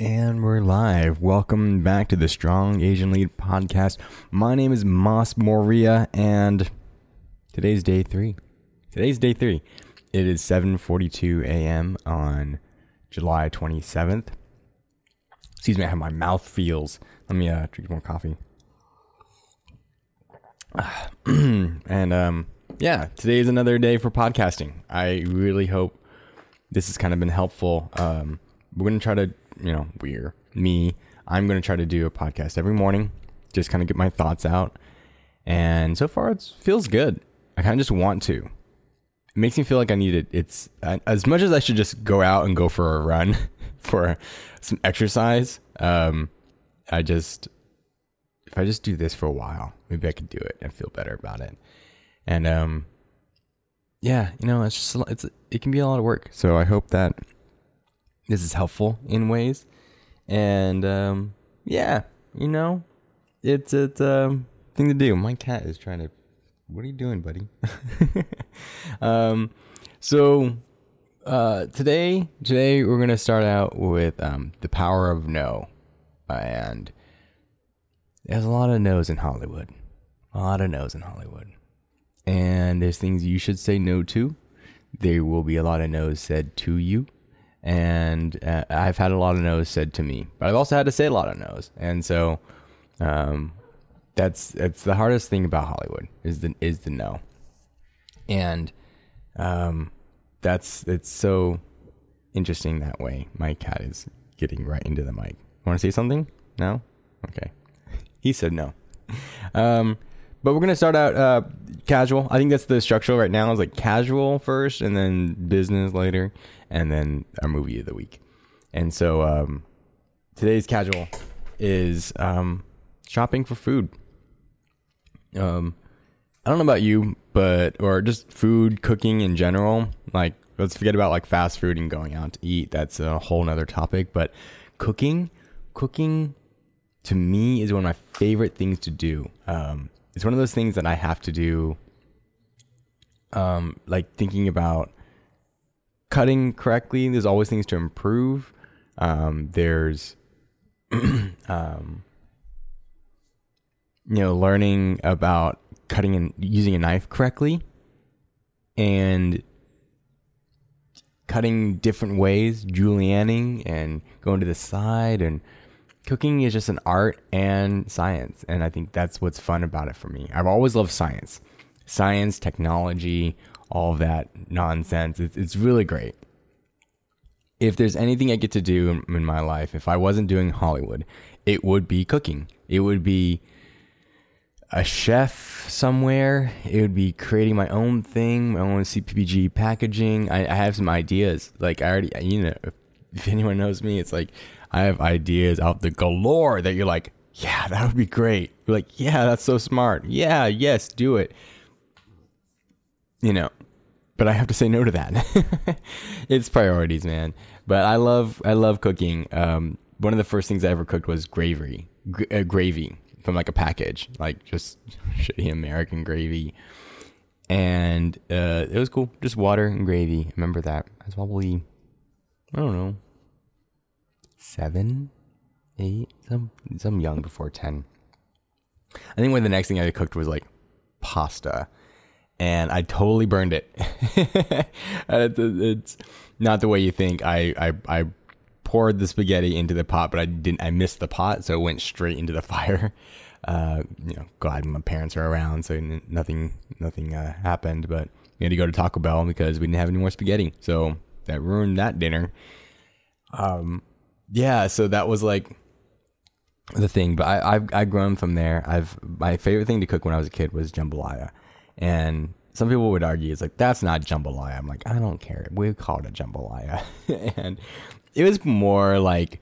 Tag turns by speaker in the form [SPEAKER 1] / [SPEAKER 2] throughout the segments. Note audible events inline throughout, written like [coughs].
[SPEAKER 1] And we're live. Welcome back to the Strong Asian Lead podcast. My name is Mas Moriya, and today's day three. Today's day three. It is 7:42 a.m. on July 27th. Excuse me, I have my mouth feels. Let me uh, drink more coffee. [clears throat] and um, yeah, today is another day for podcasting. I really hope this has kind of been helpful. Um, we're gonna try to, you know, we're me. I'm gonna try to do a podcast every morning, just kind of get my thoughts out. And so far, it feels good. I kind of just want to. It makes me feel like I need it. It's as much as I should just go out and go for a run [laughs] for some exercise. Um, I just if I just do this for a while, maybe I could do it and feel better about it. And um, yeah, you know, it's just it's it can be a lot of work. So I hope that this is helpful in ways. And um, yeah, you know, it's it's a um, thing to do. My cat is trying to. What are you doing, buddy? [laughs] um, so uh, today, today we're gonna start out with um, the power of no, and there's a lot of no's in Hollywood, a lot of no's in Hollywood, and there's things you should say no to. There will be a lot of no's said to you, and uh, I've had a lot of no's said to me, but I've also had to say a lot of no's, and so um, that's that's the hardest thing about Hollywood is the is the no, and um, that's it's so interesting that way. My cat is getting right into the mic. Want to say something? No? Okay. [laughs] He said no. Um, but we're gonna start out uh, casual. I think that's the structure right now. Is like casual first, and then business later, and then our movie of the week. And so um, today's casual is um, shopping for food. Um, I don't know about you, but or just food cooking in general. Like let's forget about like fast food and going out to eat. That's a whole nother topic. But cooking, cooking to me is one of my favorite things to do. Um, it's one of those things that I have to do. Um, like thinking about cutting correctly. There's always things to improve. Um, there's, [clears throat] um, you know, learning about cutting and using a knife correctly, and cutting different ways, julienning and going to the side and cooking is just an art and science. And I think that's what's fun about it for me. I've always loved science, science, technology, all of that nonsense. It's, it's really great. If there's anything I get to do in, my life, if I wasn't doing Hollywood, it would be cooking. It would be a chef somewhere. It would be creating my own thing, my own CPG packaging. I, I have some ideas. Like I already, you know, if anyone knows me, it's like I have ideas out the galore that you're like, yeah, that would be great. You're like, yeah, that's so smart. Yeah, yes, do it. You know, but I have to say no to that. [laughs] it's priorities, man. But I love, I love cooking. Um, one of the first things I ever cooked was gravy, uh, gravy from like a package, like just [laughs] shitty American gravy. And uh, it was cool. Just water and gravy. Remember that. Was probably, I don't know, seven, eight, some some young before ten. I think when the next thing I cooked was like pasta, and I totally burned it. [laughs] it's not the way you think. I, I I poured the spaghetti into the pot, but I didn't. I missed the pot, so it went straight into the [laughs] fire. Uh, you know, glad my parents are around, so nothing nothing uh, happened. But we had to go to Taco Bell because we didn't have any more spaghetti, so that ruined that dinner. Um, yeah, so that was like the thing. But I, I've I've grown from there. I've my favorite thing to cook when I was a kid was jambalaya, and some people would argue it's like that's not jambalaya. I'm like I don't care. We call it a jambalaya, [laughs] and it was more like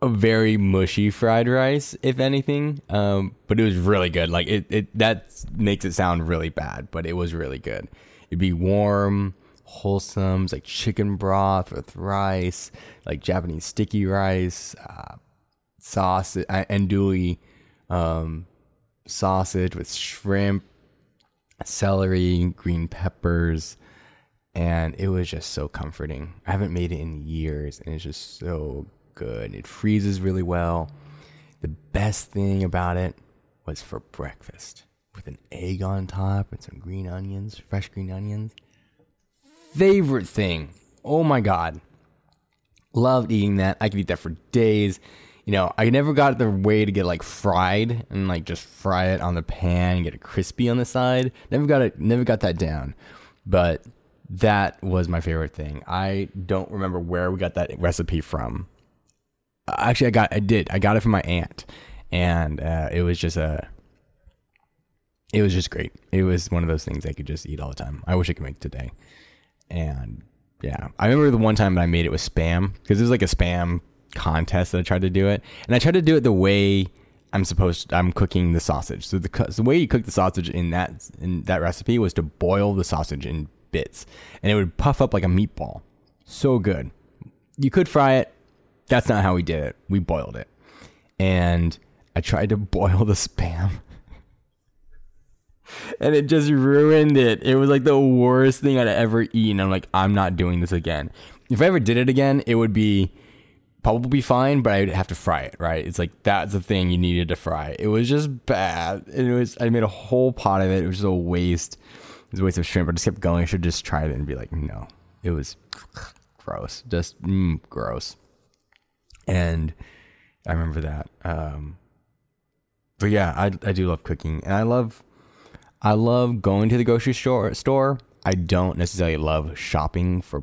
[SPEAKER 1] a very mushy fried rice, if anything. Um, but it was really good. Like it, it that makes it sound really bad, but it was really good. It'd be warm wholesome, like chicken broth with rice, like Japanese sticky rice, uh, sauce, uh, andouille um, sausage with shrimp, celery, green peppers, and it was just so comforting. I haven't made it in years, and it's just so good. It freezes really well. The best thing about it was for breakfast with an egg on top and some green onions, fresh green onions. Favorite thing. Oh my God. Loved eating that. I could eat that for days. You know, I never got the way to get like fried and like just fry it on the pan and get it crispy on the side. Never got it, never got that down. But that was my favorite thing. I don't remember where we got that recipe from. Actually, I got, I did. I got it from my aunt, and uh, it was just a, it was just great. It was one of those things I could just eat all the time. I wish I could make today. And yeah, I remember the one time that I made it with spam because it was like a spam contest that I tried to do it, and I tried to do it the way I'm supposed. To, I'm cooking the sausage. So the so the way you cook the sausage in that in that recipe was to boil the sausage in bits, and it would puff up like a meatball. So good. You could fry it. That's not how we did it. We boiled it, and I tried to [laughs] boil the spam and it just ruined it. It was like the worst thing I'd ever eaten. I'm like, I'm not doing this again. If I ever did it again, it would be probably be fine, but I'd have to fry it, right? It's like that's the thing you needed to fry. It was just bad. And It was I made a whole pot of it. It was just a waste. It was a waste of shrimp. I just kept going. I should just try it and be like, no. It was [sighs] gross. Just mm, gross. And I remember that. Um, but yeah, I I do love cooking, and I love I love going to the grocery store. Store. I don't necessarily love shopping for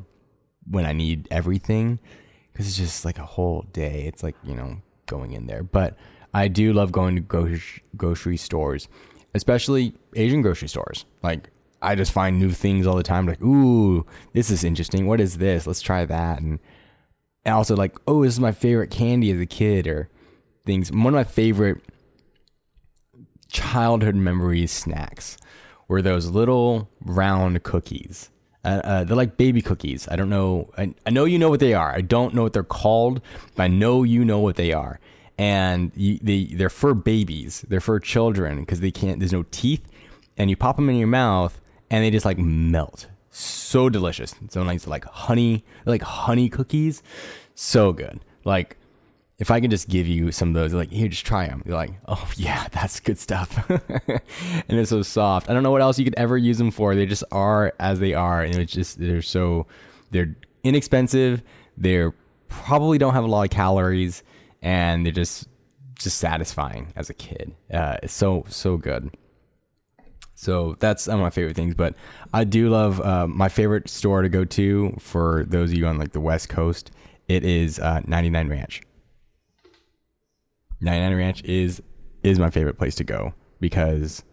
[SPEAKER 1] when I need everything because it's just like a whole day. It's like you know going in there, but I do love going to grocery grocery stores, especially Asian grocery stores. Like I just find new things all the time. Like, ooh, this is interesting. What is this? Let's try that. And also like, oh, this is my favorite candy as a kid, or things. One of my favorite childhood memories snacks were those little round cookies. Uh, uh, they're like baby cookies. I don't know. I, I, know you know what they are. I don't know what they're called, but I know you know what they are. And you, they they're for babies. They're for children because they can't. There's no teeth, and you pop them in your mouth, and they just like melt. So delicious. So nice, like honey, like honey cookies. So good. Like if I can just give you some of those, like, here, just try them. You're like, oh yeah, [laughs] that's good stuff. [laughs] and it's so soft. I don't know what else you could ever use them for. They just are as they are, and it's just they're so they're inexpensive. They're probably don't have a lot of calories, and they're just just satisfying as a kid. Uh, it's so so good. So that's one of my favorite things. But I do love uh, my favorite store to go to for those of you on like the West Coast. It is uh, 99 Ranch. 99 Ranch is is my favorite place to go because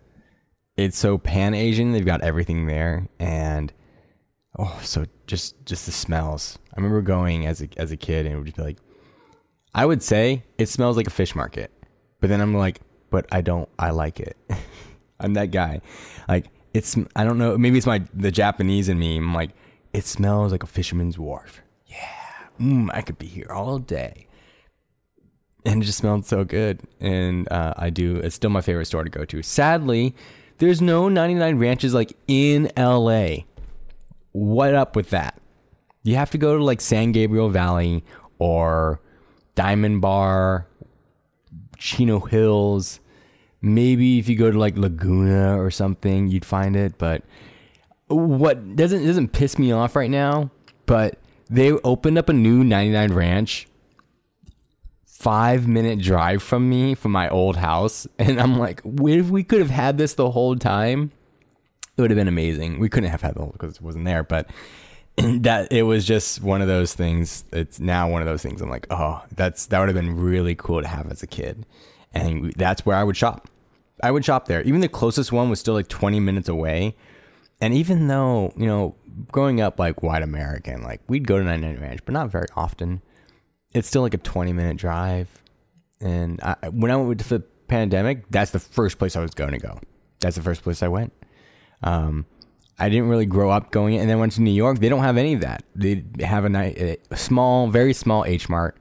[SPEAKER 1] it's so pan Asian. They've got everything there, and oh, so just just the smells. I remember going as a as a kid, and it would just be like, I would say it smells like a fish market, but then I'm like, but I don't. I like it. [laughs] I'm that guy. Like it's. I don't know. Maybe it's my the Japanese in me. I'm like, it smells like a fisherman's wharf. Yeah. Mm, I could be here all day and it just smelled so good. And uh, I do. It's still my favorite store to go to. Sadly, there's no 99 ranches like in LA. What up with that? You have to go to like San Gabriel Valley or Diamond Bar, Chino Hills. Maybe if you go to like Laguna or something, you'd find it. But what doesn't doesn't piss me off right now, but they opened up a new 99 ranch five minute drive from me from my old house. [laughs] And I'm like, if we could have had this the whole time, it would have been amazing. We couldn't have had the whole because it wasn't there, but [clears throat] that it was just one of those things. It's now one of those things. I'm like, oh, that's that would have been really cool to have as a kid, and that's where I would shop. I would shop there. Even the closest one was still like 20 minutes away. And even though, you know, growing up like white American, like we'd go to 99 Ranch, but not very often it's still like a 20 minute drive. And I, when I went to the pandemic, that's the first place I was going to go. That's the first place I went. Um, I didn't really grow up going, and then went to New York. They don't have any of that. They have a, a small, very small H Mart.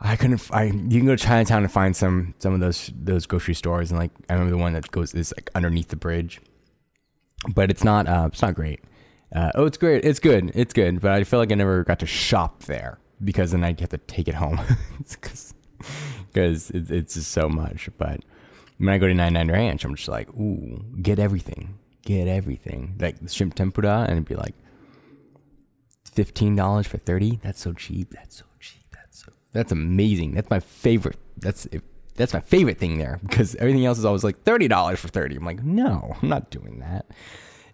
[SPEAKER 1] I couldn't. I you can go to Chinatown and find some some of those those grocery stores, and like I remember the one that goes is like underneath the bridge, but it's not. Uh, it's not great. Uh, oh, it's great. It's good. It's good. But I feel like I never got to shop there because then I have to take it home [laughs] because it's, it's just so much. But when I go to 99 Ranch, I'm just like, ooh, get everything, get everything. Like the shrimp tempura, and it'd be like fifteen dollars for thirty. That's so cheap. That's so cheap. That's so that's amazing. That's my favorite. That's that's my favorite thing there because everything else is always like thirty dollars for thirty. I'm like, no, I'm not doing that.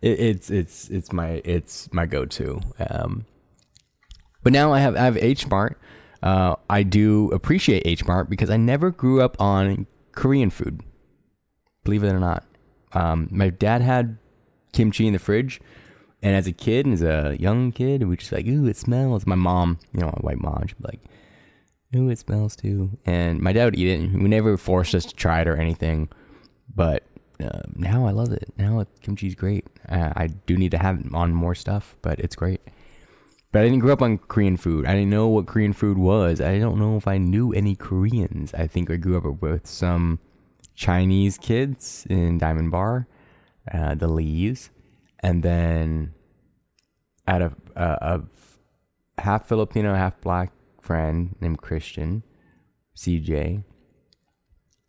[SPEAKER 1] It, it's it's it's my it's my go to. Um, but now I have I have H Mart. Uh, I do appreciate H Mart because I never grew up on Korean food. Believe it or not, um, my dad had kimchi in the fridge, and as a kid, and as a young kid, we just like, ooh, it smells. My mom, you know, my white mom, she'd be like, ooh, it smells too. And my dad would eat it, and we never forced us to try it or anything. But uh, now I love it. Now kimchi's great. Uh, I do need to have it on more stuff, but it's great. But I didn't grow up on Korean food. I didn't know what Korean food was. I don't know if I knew any Koreans. I think I grew up with some Chinese kids in Diamond Bar, uh, the Lees, and then at a, a, a half Filipino, half black friend named Christian, CJ.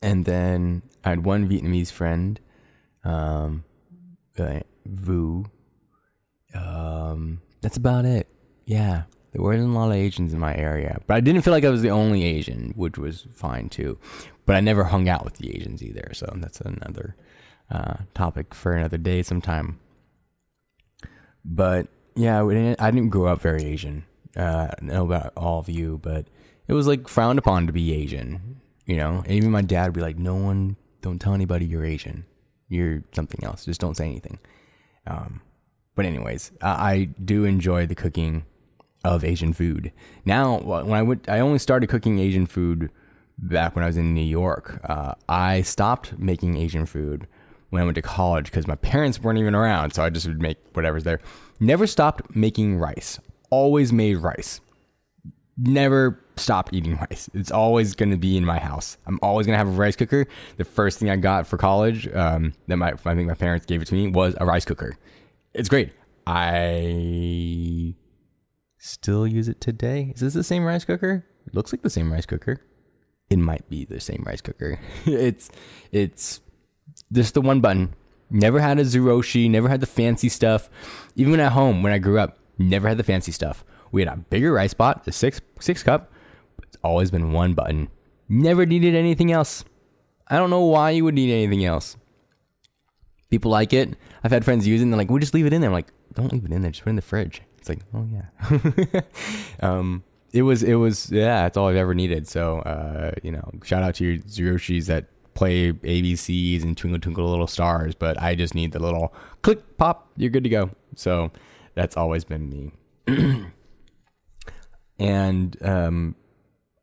[SPEAKER 1] And then I had one Vietnamese friend, um, uh, Vu. Um, that's about it. Yeah, there weren't a lot of Asians in my area, but I didn't feel like I was the only Asian, which was fine too. But I never hung out with the Asians either, so that's another uh, topic for another day sometime. But yeah, I didn't grow up very Asian. Uh, I know about all of you, but it was like frowned upon to be Asian. You know, and even my dad would be like, "No one, don't tell anybody you're Asian. You're something else. Just don't say anything." Um, but anyways, I, I do enjoy the cooking of Asian food. Now, when I went, I only started cooking Asian food back when I was in New York. Uh, I stopped making Asian food when I went to college because my parents weren't even around, so I just would make whatever's there. Never stopped making rice. Always made rice. Never stopped eating rice. It's always going to be in my house. I'm always going to have a rice cooker. The first thing I got for college, um, that my I think my parents gave it to me, was a rice cooker. It's great. I still use it today. Is this the same rice cooker? It looks like the same rice cooker. It might be the same rice cooker. [laughs] it's it's just the one button. Never had a Zojirushi, never had the fancy stuff. Even at home when I grew up, never had the fancy stuff. We had a bigger rice pot, the six six cup. It's always been one button. Never needed anything else. I don't know why you would need anything else. People like it. I've had friends use it and they're like, we just leave it in there. I'm like, don't leave it in there, just put it in the fridge. It's like, oh yeah. [laughs] um, it was, it was, yeah, that's all I've ever needed. So, uh, you know, shout out to your Zojirushis that play ABCs and Twinkle Twinkle Little Stars, but I just need the little click pop. You're good to go. So that's always been me. [clears throat] and um,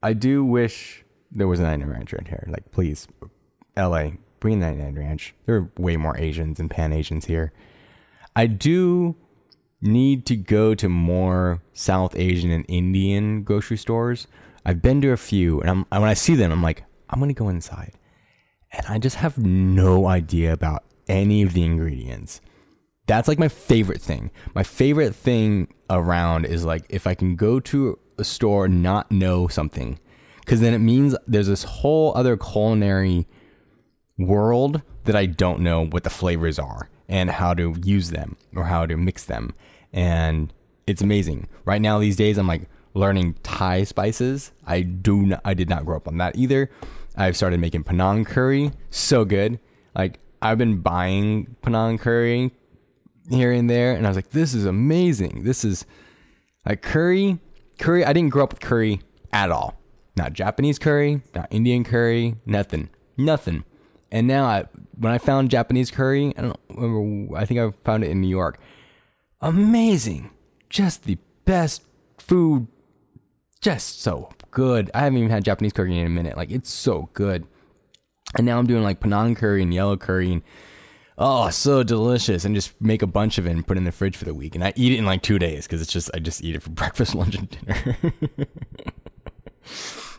[SPEAKER 1] I do wish there was a 99 Ranch right here. Like, please, LA, bring 99 Ranch. There are way more Asians and Pan Asians here. I do need to go to more South Asian and Indian grocery stores. I've been to a few, and when I see them, I'm like, I'm gonna go inside, and I just have no idea about any of the ingredients. That's like my favorite thing. My favorite thing around is like if I can go to a store and not know something, because then it means there's this whole other culinary world that I don't know what the flavors are and how to use them or how to mix them. And it's amazing. Right now, these days, I'm like learning Thai spices. I do not, I did not grow up on that either. I've started making Penang curry. So good. Like I've been buying Penang curry here and there, and I was like, this is amazing. This is like curry. Curry. I didn't grow up with curry at all. Not Japanese curry, not Indian curry, nothing, nothing. And now, I, when I found Japanese curry, I don't remember. I think I found it in New York. Amazing, just the best food. Just so good. I haven't even had Japanese curry in a minute. Like it's so good. And now I'm doing like Penang curry and yellow curry and oh, so delicious. And just make a bunch of it and put it in the fridge for the week. And I eat it in like two days because it's just I just eat it for [laughs] breakfast, lunch, and dinner. [laughs]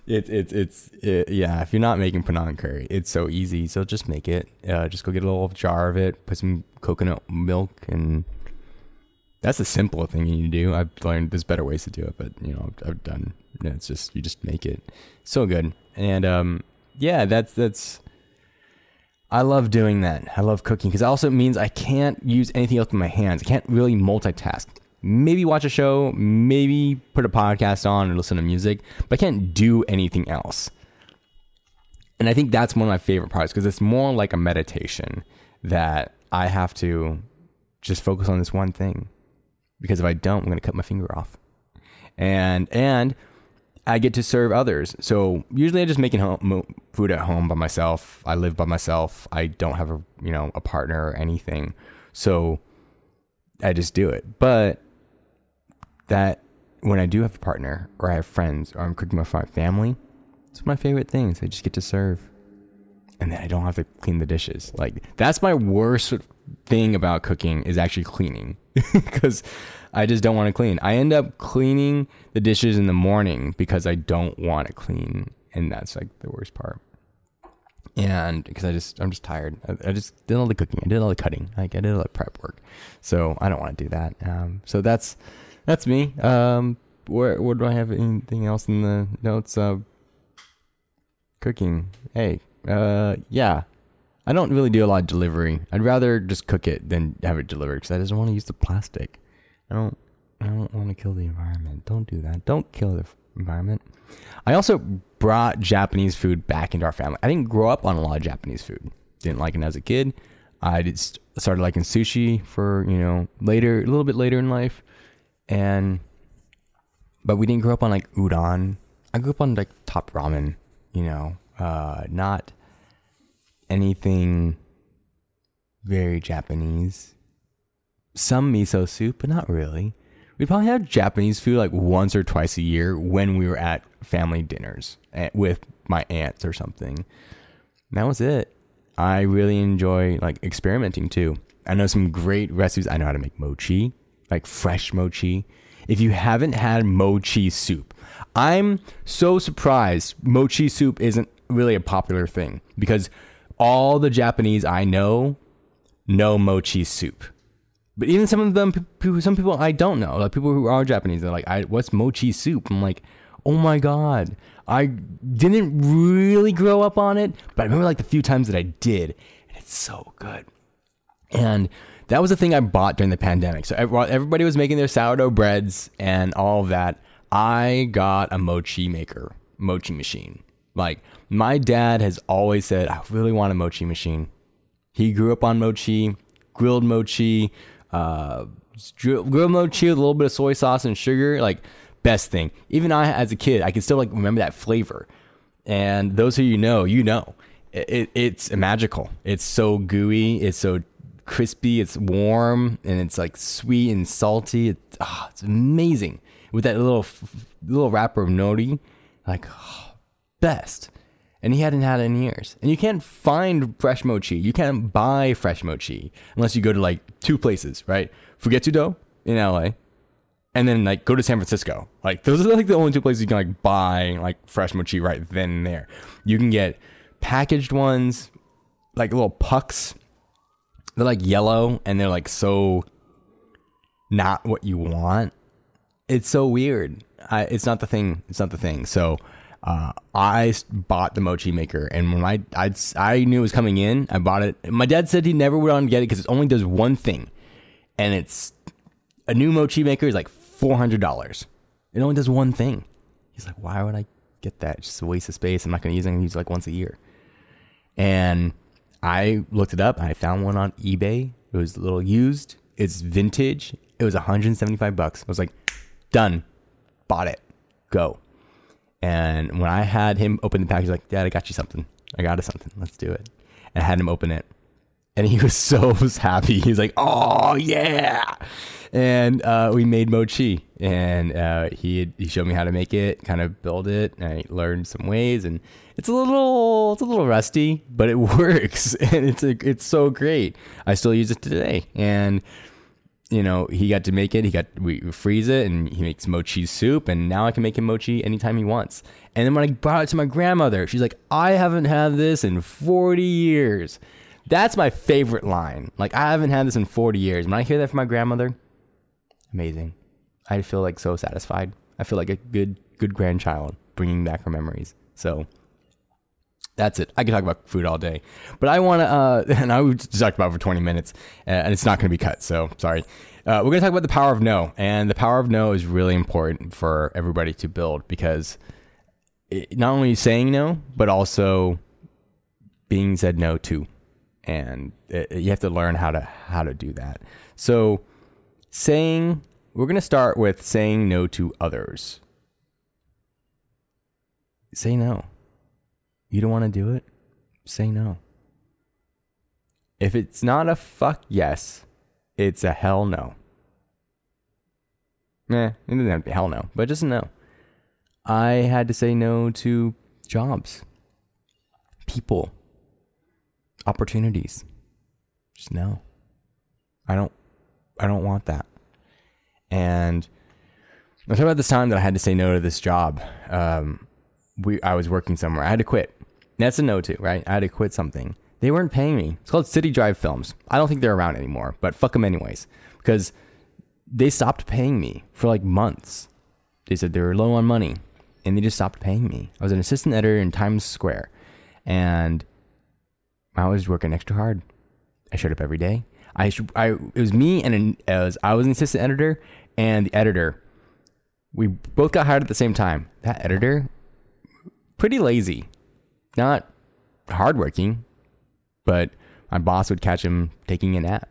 [SPEAKER 1] It's it's it's it, yeah. If you're not making Penang curry, it's so easy. So just make it. Uh, just go get a little jar of it. Put some coconut milk and that's the simple thing you need to do. I've learned there's better ways to do it, but you know, I've, I've done. You know, it's just you just make it so good, and um, yeah, that's that's. I love doing that. I love cooking because it also means I can't use anything else with my hands. I can't really multitask. Maybe watch a show, maybe put a podcast on or listen to music, but I can't do anything else. And I think that's one of my favorite parts because it's more like a meditation that I have to just focus on this one thing. Because if I don't, I'm going to cut my finger off. And and I get to serve others. So usually I just making home, food at home by myself. I live by myself. I don't have a you know a partner or anything. So I just do it. But that when I do have a partner or I have friends or I'm cooking with my family, it's my favorite things. I just get to serve. And then I don't have to clean the dishes. Like that's my worst thing about cooking is actually cleaning [laughs] because I just don't want to clean. I end up cleaning the dishes in the morning because I don't want to clean, and that's like the worst part. And because I just I'm just tired. I, I, just did all the cooking. I did all the cutting. Like I did all the prep work. So I don't want to do that. Um, so that's that's me. Um, where do I have anything else in the notes? Uh, cooking. Hey, uh, yeah. I don't really do a lot of delivery. I'd rather just cook it than have it delivered because I just want to use the plastic. I don't. I don't want to kill the environment. Don't do that. Don't kill the environment. I also brought Japanese food back into our family. I didn't grow up on a lot of Japanese food. Didn't like it as a kid. I just started liking sushi for you know later, a little bit later in life, and but we didn't grow up on like udon. I grew up on like top ramen. You know, uh, not anything very Japanese some miso soup, but not really. We probably had Japanese food like once or twice a year when we were at family dinners eh, with my aunts or something. And that was it. I really enjoy like experimenting too. I know some great recipes. I know how to make mochi, like fresh mochi. If you haven't had mochi soup, I'm so surprised mochi soup isn't really a popular thing because all the Japanese I know know mochi soup. But even some of them, some people I don't know, like people who are Japanese, they're like, I, "What's mochi soup?" I'm like, "Oh my god!" I didn't really grow up on it, but I remember like the few times that I did, and it's so good. And that was the thing I bought during the pandemic. So while everybody was making their sourdough breads and all of that. I got a mochi maker, mochi machine. Like my dad has always said, I really want a mochi machine. He grew up on mochi, grilled mochi, uh, grilled mochi with a little bit of soy sauce and sugar, like best thing. Even I, as a kid, I can still like remember that flavor. And those who you know, you know, it, it, it's magical. It's so gooey. It's so crispy. It's warm and it's like sweet and salty. It's, oh, it's amazing with that little little wrapper of nori. Like oh, best and he hadn't had it in years. And you can't find fresh mochi. You can't buy fresh mochi unless you go to like two places, right? Fugetsu-do in LA, and then like go to San Francisco. Like those are like the only two places you can like buy like fresh mochi right then and there. You can get packaged ones, like little pucks. They're like yellow and they're like so not what you want. It's so weird. I, it's not the thing. It's not the thing. So uh, I bought the mochi maker, and when I, I I knew it was coming in, I bought it. My dad said he never would on get it because it only does one thing, and it's a new mochi maker is like four hundred dollars. It only does one thing. He's like, why would I get that? It's just a waste of space. I'm not going to use it. I'm use it like once a year. And I looked it up. I found one on eBay. It was a little used. It's vintage. It was 175 bucks. I was like, done. Bought it. Go. And when I had him open the package, like, Dad, I got you something. I got us something. Let's do it. And I had him open it. And he [laughs] was so [laughs] happy. He's like, Oh, yeah. And uh, we made mochi. And uh, he, he showed me how to make it, kind of build it. And I learned some ways. And it's a little it's a little rusty, but it [laughs] works. And it's a, it's so great. I still use it today. And you know, he got to make it. He got we freeze it, and he makes mochi soup. And now I can make him mochi anytime he wants. And then when I brought it to my grandmother, she's like, "I haven't had this in 40 years." That's my favorite line. Like I haven't had this in 40 years. When I hear that from my grandmother, amazing. I feel like so satisfied. I feel like a good good grandchild bringing back her memories. So that's it. I could talk about food all day, but I want to, uh, [laughs] and I just talked about for 20 minutes, uh, and it's not going to be cut. So sorry. Uh, we're going to talk about the power of no, and the power of no is really important for everybody to build because it, not only saying no, but also being said no to, and it, you have to learn how to how to do that. So saying we're going to start with saying no to others. Say no. You don't want to do it? Say no. If it's not a fuck yes, it's a hell no. Nah, it doesn't have to be hell no, but just no. I had to say no to jobs, people, opportunities. Just no. I don't I don't want that. And I talk about this time that I had to say no to this job. Um, we I was working somewhere. I had to quit. That's a no to, right? I had to quit something. They weren't paying me. It's called City Drive Films. I don't think they're around anymore, but fuck them anyways. Because they stopped paying me for like months. They said they were low on money and they just stopped paying me. I was an assistant editor in Times Square and I was working extra hard. I showed up every day. I, I it was me and an, I was an assistant editor and the editor. We both got hired at the same time. That editor, pretty lazy not hardworking, but my boss would catch him taking a nap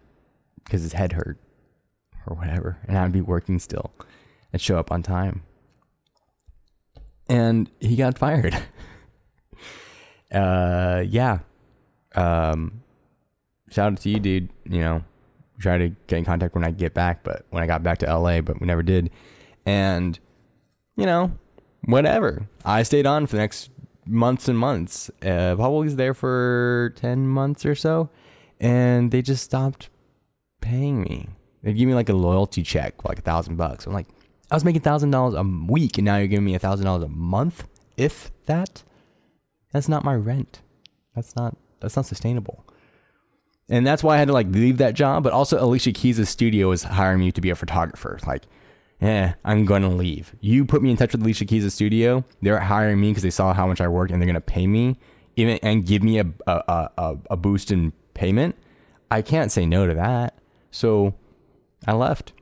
[SPEAKER 1] because his head hurt or whatever, and I'd be working still and show up on time. And he got fired. [laughs] uh, yeah. Um, shout out to you, dude. You know, try to get in contact when I get back, but when I got back to LA, but we never did. And, you know, whatever. I stayed on for the next months and months. Uh, Paul was there for 10 months or so, and they just stopped paying me. They give me like a loyalty check for like a thousand bucks. I'm like, I was making thousand dollars a week, and now you're giving me a thousand dollars a month, if that. That's not my rent. That's not that's not sustainable. And that's why I had to like leave that job. But also, Alicia Keys' studio was hiring me to be a photographer. Like, eh, I'm to leave. You put me in touch with Alicia Keys' studio. They're hiring me because they saw how much I work and they're to pay me even and give me a, a, a, a boost in payment. I can't say no to that. So I left.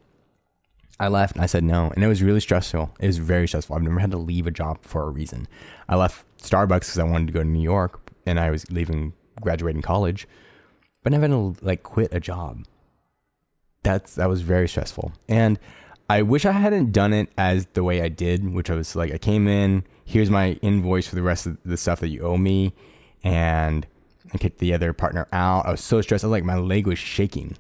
[SPEAKER 1] I left and I said no. And it was really stressful. It was very stressful. I've never had to leave a job for a reason. I left Starbucks because I wanted to go to New York and I was leaving graduating college. But never had to like quit a job. That's that was very stressful. And I wish I hadn't done it as the way I did, which I was like, I came in, here's my invoice for the rest of the stuff that you owe me, and I kicked the other partner out. I was so stressed. I was like, my leg was shaking.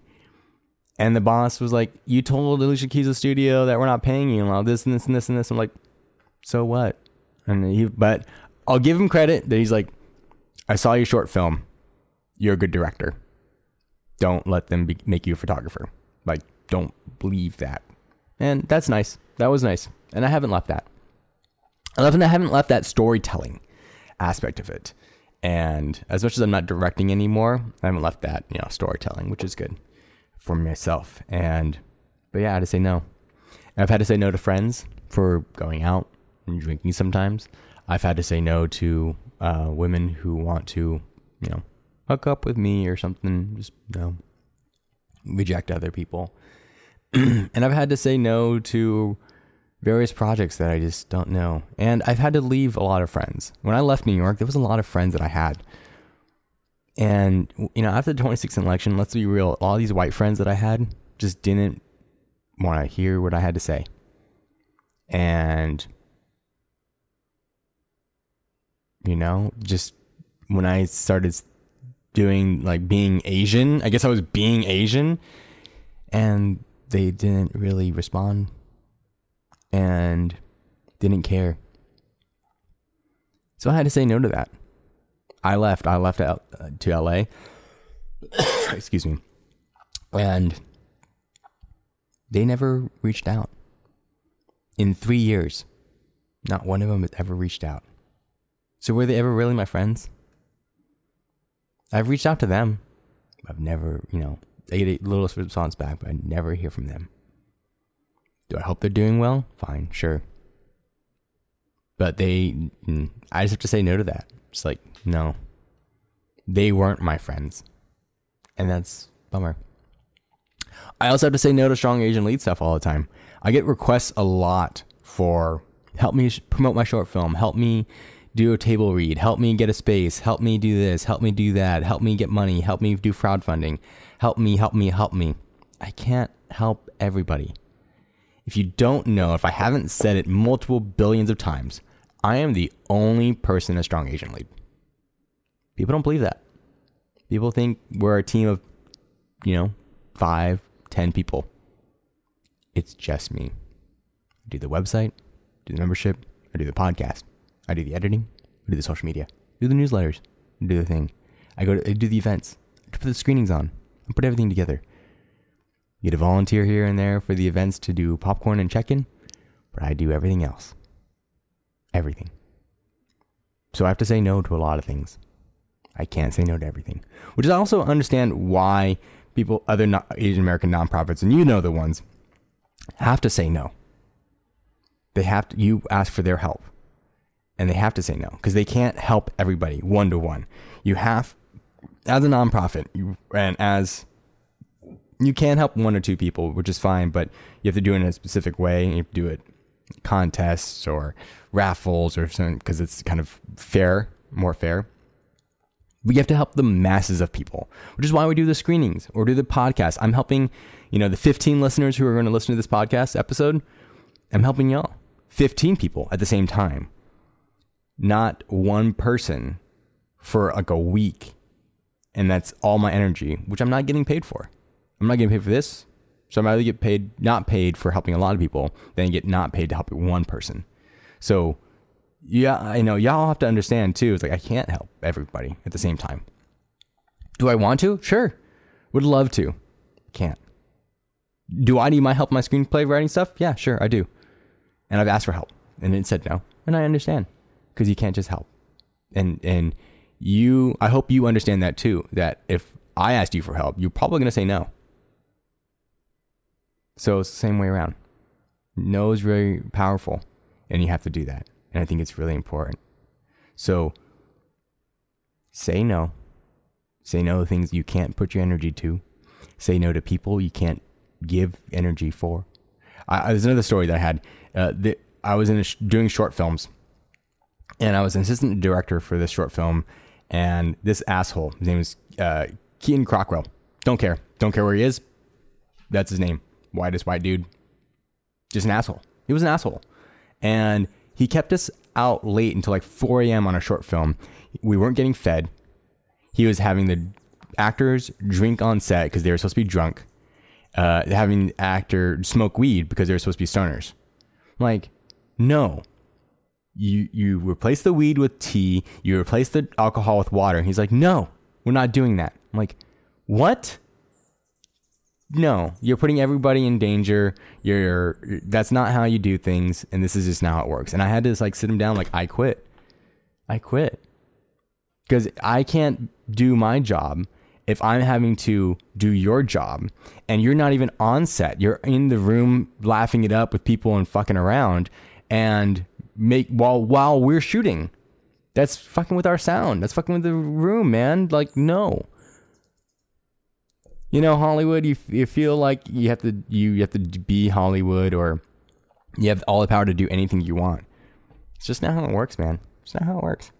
[SPEAKER 1] And the boss was like, You told Alicia Keys' studio that we're not paying you and all this and this and this and this. I'm like, So what? And he, but I'll give him credit that he's like, I saw your short film. You're a good director. Don't let them be, make you a photographer. Like, don't believe that. And that's nice. That was nice. And I haven't left that. I love and I haven't left that storytelling aspect of it. And as much as I'm not directing anymore, I haven't left that, you know, storytelling, which is good for myself. And, but yeah, I had to say no. And I've had to say no to friends for going out and drinking sometimes. I've had to say no to uh, women who want to, you know, hook up with me or something. Just, you know, reject other people. [clears throat] and I've had to say no to various projects that I just don't know. And I've had to leave a lot of friends. When I left New York, there was a lot of friends that I had. And, you know, after the 2016 election, let's be real, all these white friends that I had just didn't want to hear what I had to say. And, you know, just when I started doing like being Asian, I guess I was being Asian. And they didn't really respond and didn't care. So I had to say no to that. I left. I left out uh, to LA. [coughs] Excuse me. And they never reached out. In three years, not one of them has ever reached out. So were they ever really my friends? I've reached out to them. I've never, you know, they get a little response back, but I never hear from them. Do I hope they're doing well? Fine, sure. But they, mm, I just have to say no to that. It's like, no. They weren't my friends. And that's bummer. I also have to say no to strong Asian lead stuff all the time. I get requests a lot for help me promote my short film, help me do a table read, help me get a space, help me do this, help me do that, help me get money, help me do crowdfunding, help me, help me, help me. I can't help everybody. If you don't know, if I haven't said it multiple billions of times, I am the only person a strong Asian lead. People don't believe that. People think we're a team of, you know, five, ten people. It's just me. I do the website, do the membership, I do the podcast, I do the editing, I do the social media, I do the newsletters, I do the thing. I go to I do the events, I put the screenings on, I put everything together. You get a volunteer here and there for the events to do popcorn and check in, but I do everything else. Everything. So I have to say no to a lot of things. I can't say no to everything, which is also understand why people, other Asian American nonprofits, and you know the ones, have to say no. They have to, you ask for their help and they have to say no because they can't help everybody one to one. You have, as a nonprofit, you, and as you can help one or two people, which is fine, but you have to do it in a specific way. You have to do it contests or raffles or something because it's kind of fair, more fair. We have to help the masses of people, which is why we do the screenings or do the podcast. I'm helping, you know, the 15 listeners who are going to listen to this podcast episode. I'm helping y'all. 15 people at the same time, not one person for like a week. And that's all my energy, which I'm not getting paid for. I'm not getting paid for this. So I'm either get paid, not paid for helping a lot of people, then get not paid to help one person. So yeah, I know y'all have to understand too. It's like I can't help everybody at the same time. Do I want to? Sure. Would love to. Can't. Do I need my help my screenplay writing stuff? Yeah, sure, I do. And I've asked for help and it said no. And I understand because you can't just help. And and you I hope you understand that too that if I asked you for help, you're probably to say no. So it's the same way around. No is very powerful and you have to do that. And I think it's really important. So say no. Say no to things you can't put your energy to. Say no to people you can't give energy for. I, there's another story that I had. Uh, I was in sh- doing short films, and I was an assistant director for this short film. And this asshole, his name is uh, Keaton Crockwell. Don't care. Don't care where he is. That's his name. Whitest white dude. Just an asshole. He was an asshole. And he kept us out late until like 4 a.m. on a short film. We weren't getting fed. He was having the actors drink on set because they were supposed to be drunk. Uh, having the actor smoke weed because they were supposed to be stoners. like, no. You you replace the weed with tea. You replace the alcohol with water. He's like, no, we're not doing that. I'm like, what? no, you're putting everybody in danger. You're that's not how you do things, and this is just not how it works. And I had to just like sit him down, like I quit. I quit because I can't do my job if I'm having to do your job, and you're not even on set. You're in the room laughing it up with people and fucking around, and make while while we're shooting. That's fucking with our sound. That's fucking with the room, man. Like no you know Hollywood. You you feel like you have to you, you have to be Hollywood or you have all the power to do anything you want. It's just not how it works, man. It's not how it works.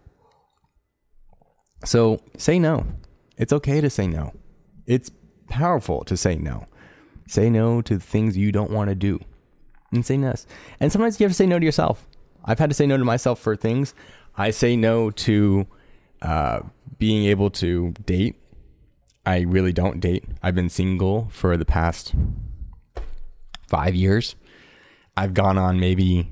[SPEAKER 1] So say no. It's okay to say no. It's powerful to say no. Say no to things you don't want to do. And say yes. And sometimes you have to say no to yourself. I've had to say no to myself for things. I say no to uh, being able to date I really don't date. I've been single for the past five years. I've gone on maybe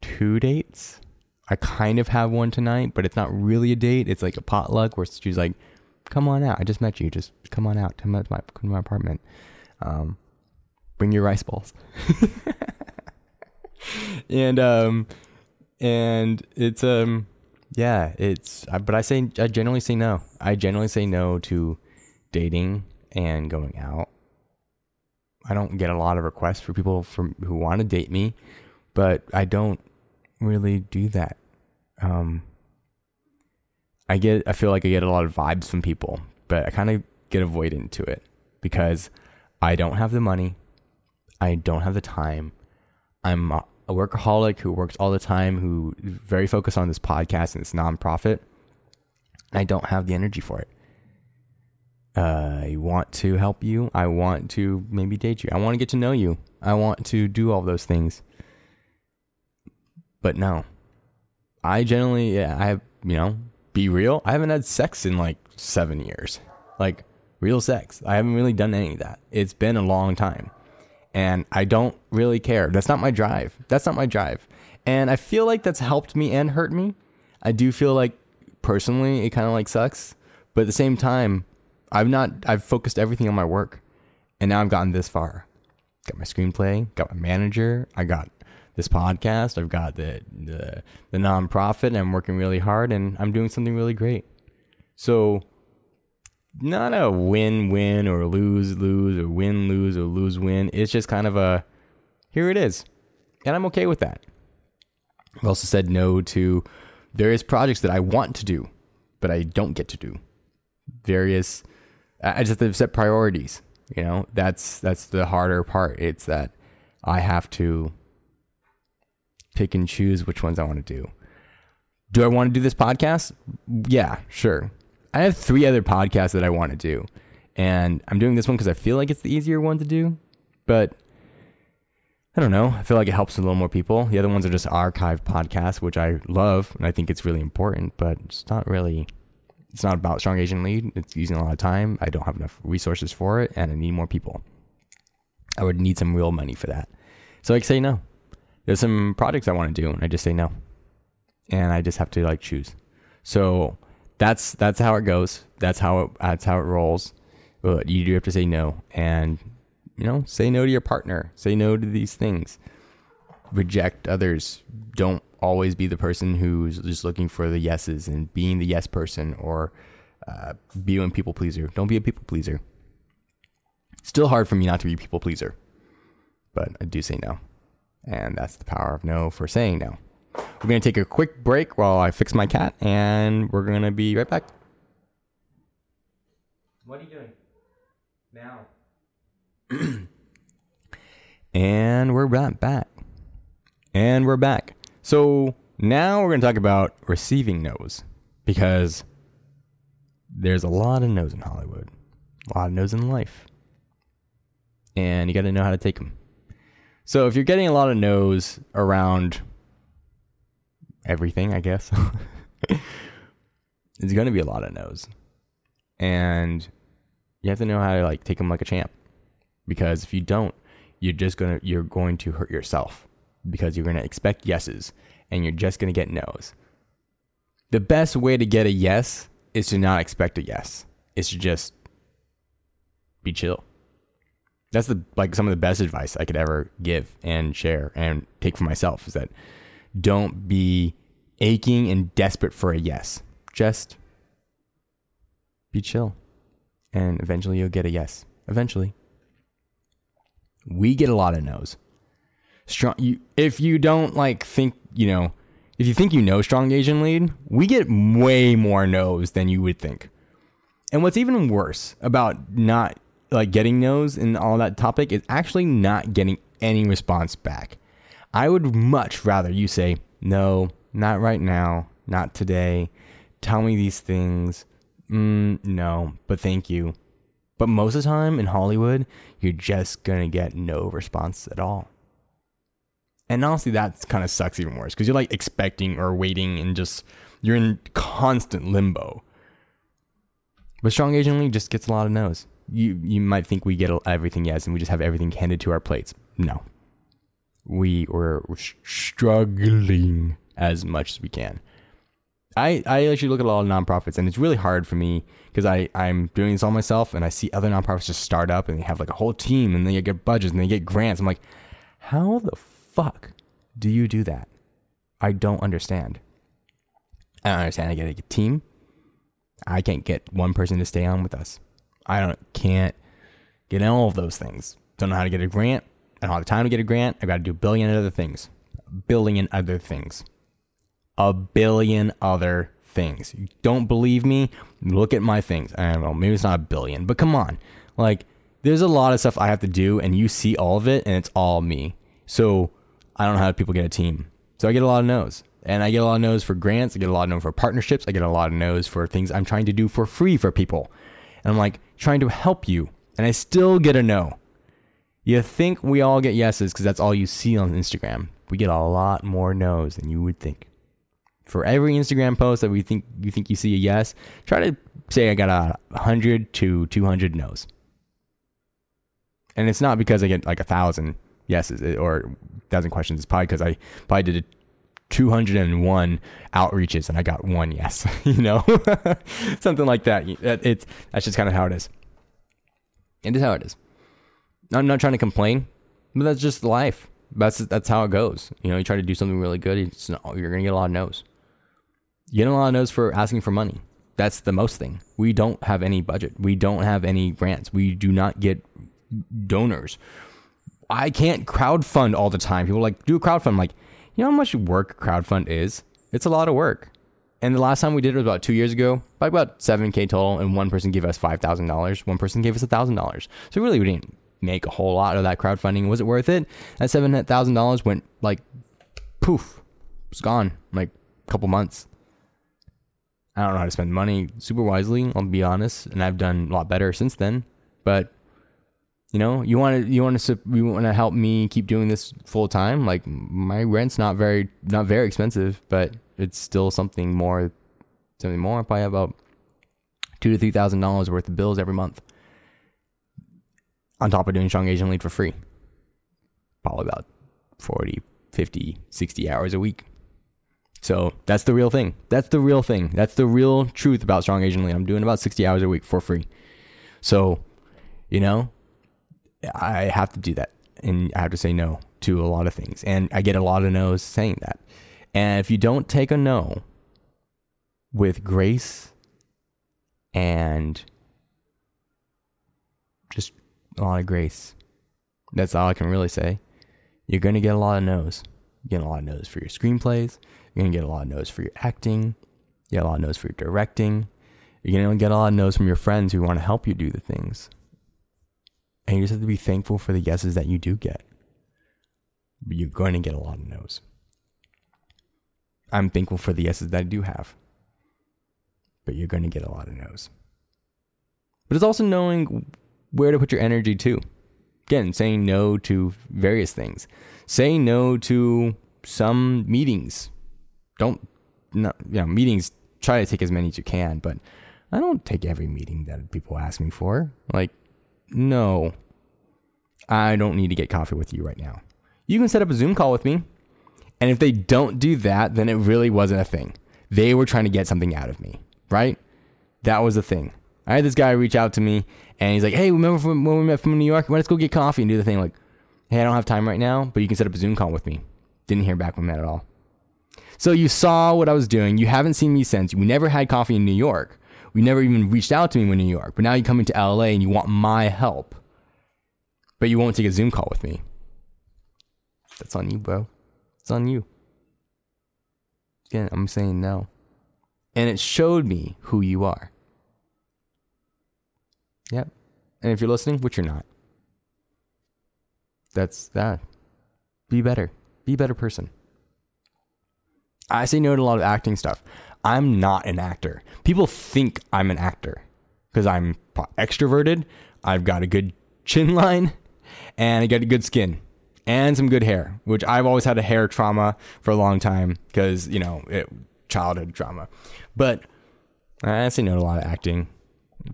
[SPEAKER 1] two dates. I kind of have one tonight, but it's not really a date. It's like a potluck where she's like, "Come on out. I just met you. Just come on out. To my to my apartment. Um, bring your rice balls." [laughs] [laughs] and um, and it's um, yeah, it's but I say I generally say no. I generally say no to dating and going out. I don't get a lot of requests for people from who want to date me, but I don't really do that. Um, I get I feel like I get a lot of vibes from people, but I kind of get avoidant to it because I don't have the money, I don't have the time. I'm a workaholic who works all the time, who is very focused on this podcast and this nonprofit. And I don't have the energy for it. I want to help you. I want to maybe date you. I want to get to know you. I want to do all those things. But no. I generally, yeah, I have, you know, be real. I haven't had sex in like seven years. Like real sex. I haven't really done any of that. It's been a long time. And I don't really care. That's not my drive. That's not my drive. And I feel like that's helped me and hurt me. I do feel like personally it kind of like sucks. But at the same time, I've not I've focused everything on my work, and now I've gotten this far. Got my screenplay, got my manager, I got this podcast, I've got the the the nonprofit, and I'm working really hard, and I'm doing something really great. So, not a win-win or lose-lose or win-lose or lose-win. It's just kind of a here it is, and I'm okay with that. I've also said no to various projects that I want to do, but I don't get to do. Various I just have set priorities. You know, that's that's the harder part. It's that I have to pick and choose which ones I want to do. Do I want to do this podcast? Yeah, sure. I have three other podcasts that I want to do. And I'm doing this one because I feel like it's the easier one to do. But I don't know. I feel like it helps a little more people. The other ones are just archive podcasts, which I love and I think it's really important, but it's not really it's not about strong Asian lead. It's using a lot of time. I don't have enough resources for it, and I need more people. I would need some real money for that. So I say no. There's some projects I want to do, and I just say no, and I just have to like choose. So that's that's how it goes. That's how it that's how it rolls. But you do have to say no, and you know, say no to your partner. Say no to these things. Reject others. Don't always be the person who's just looking for the yeses and being the yes person or uh, being a people pleaser. Don't be a people pleaser. Still hard for me not to be a people pleaser, but I do say no. And that's the power of no for saying no. We're going to take a quick break while I fix my cat, and we're going to be right back. What are you doing now? [clears throat] and we're back. And we're back. So now we're going to talk about receiving no's because there's a lot of no's in Hollywood, a lot of no's in life, and you got to know how to take them. So if you're getting a lot of no's around everything, I guess, [laughs] it's going to be a lot of no's, and you have to know how to like take them like a champ because if you don't, you're just gonna you're going to hurt yourself because you're going to expect yeses and you're just going to get nos. The best way to get a yes is to not expect a yes. It's to just be chill. That's the like some of the best advice I could ever give and share and take for myself is that don't be aching and desperate for a yes. Just be chill. And eventually you'll get a yes. Eventually. We get a lot of no's strong you if you don't like think you know if you think you know strong asian lead we get way more no's than you would think and what's even worse about not like getting no's and all that topic is actually not getting any response back i would much rather you say no not right now not today tell me these things mm, no but thank you but most of the time in hollywood you're just gonna get no response at all and honestly, that kind of sucks even worse because you're like expecting or waiting and just you're in constant limbo. But Strong Asian just gets a lot of no's. You you might think we get everything yes, and we just have everything handed to our plates. No, we were struggling as much as we can. I, I actually look at a lot of nonprofits and it's really hard for me because I, I'm doing this all myself and I see other nonprofits just start up and they have like a whole team and they get budgets and they get grants. I'm like, how the fuck do you do that? I don't understand. I don't understand. I get a team. I can't get one person to stay on with us. I don't can't get all of those things. Don't know how to get a grant. I don't have the time to get a grant. I've got to do a billion other things. A billion other things. A billion other things. You don't believe me? Look at my things. I don't know. Maybe it's not a billion, but come on. Like, there's a lot of stuff I have to do, and you see all of it, and it's all me. So I don't know how people get a team. So I get a lot of no's. And I get a lot of no's for grants. I get a lot of no's for partnerships. I get a lot of no's for things I'm trying to do for free for people. And I'm like trying to help you. And I still get a no. You think we all get yeses because that's all you see on Instagram. We get a lot more no's than you would think. For every Instagram post that we think you think you see a yes, try to say I got a 100 to 200 no's. And it's not because I get like a thousand yeses eh, or a thousand questions. It's probably because I probably did 201 outreaches and I got one yes, [laughs] you know, [laughs] something like that. It's that's just kind of how it is. And it's how it is. I'm not trying to complain, but that's just life. That's that's how it goes. You know, you try to do something really good, not, you're gonna get a lot of no's. You get a lot of no's for asking for money. That's the most thing. We don't have any budget. We don't have any grants. We do not get donors. I can't crowdfund all the time. People like do a crowdfund. I'm like, you know how much work crowdfund is? It's a lot of work. And the last time we did it was about two years ago, by about 7K total, and one person gave us $5,000. One person gave us $1,000. So really, we didn't make a whole lot of that crowdfunding. Was it worth it? That $7,000 went like poof, it's gone like a couple months. I don't know how to spend money super wisely, I'll be honest, and I've done a lot better since then. But you know, you want to you want to you want to help me keep doing this full time. Like my rent's not very not very expensive, but it's still something more, something more. I probably have about two to three thousand dollars worth of bills every month on top of doing Strong Asian Lead for free. Probably about 40, 50, 60 hours a week. So that's the real thing. That's the real thing. That's the real truth about Strong Asian Lead. I'm doing about 60 hours a week for free. So, you know, I have to do that. And I have to say no to a lot of things. And I get a lot of no's saying that. And if you don't take a no with grace and just a lot of grace. That's all I can really say. You're going to get a lot of no's. You're a lot of no's for your screenplays. You're going to get a lot of no's for your acting. You get a lot of no's for your directing. You're going to get a lot of no's from your friends who want to help you do the things. And you just have to be thankful for the yeses that you do get. But you're going to get a lot of no's. I'm thankful for the yeses that I do have. But you're going to get a lot of no's. But it's also knowing where to put your energy to. Again, saying no to various things. Saying no to some meetings. Don't, no, you know, meetings, try to take as many as you can, but I don't take every meeting that people ask me for. Like, no, I don't need to get coffee with you right now. You can set up a Zoom call with me. And if they don't do that, then it really wasn't a thing. They were trying to get something out of me, right? That was the thing. I had this guy reach out to me and he's like, "Hey, remember from when we met from New York? Let's go get coffee and do the thing." Like, "Hey, I don't have time right now, but you can set up a Zoom call with me." Didn't hear back from him at all. So you saw what I was doing. You haven't seen me since. We never had coffee in New York. We never even reached out to me in New York. But now you come into LA and you want my help, but you won't take a Zoom call with me. That's on you, bro. It's on you. Again, I'm saying no. And it showed me who you are. Yep. And if you're listening, which you're not, that's that. Be better. Be a better person. I say no to a lot of acting stuff. I'm not an actor. People think I'm an actor because I'm extroverted. I've got a good chin [laughs] line and I got a good skin and some good hair, which I've always had a hair trauma for a long time because, you know, it, childhood trauma. But I say no to a lot of acting.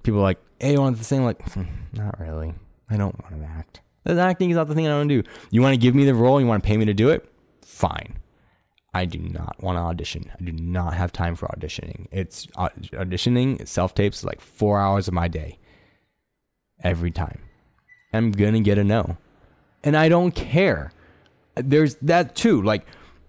[SPEAKER 1] People like, you the thing? Like, hmm, not really. I don't want to act. Acting is not the thing I want to do. You want to give me the role? You want to pay me to do it? Fine. I do not want to audition. I do not have time for auditioning. It's auditioning, self tapes, like four hours of my day every time. I'm going to get a no. And I don't care. There's that too. Like,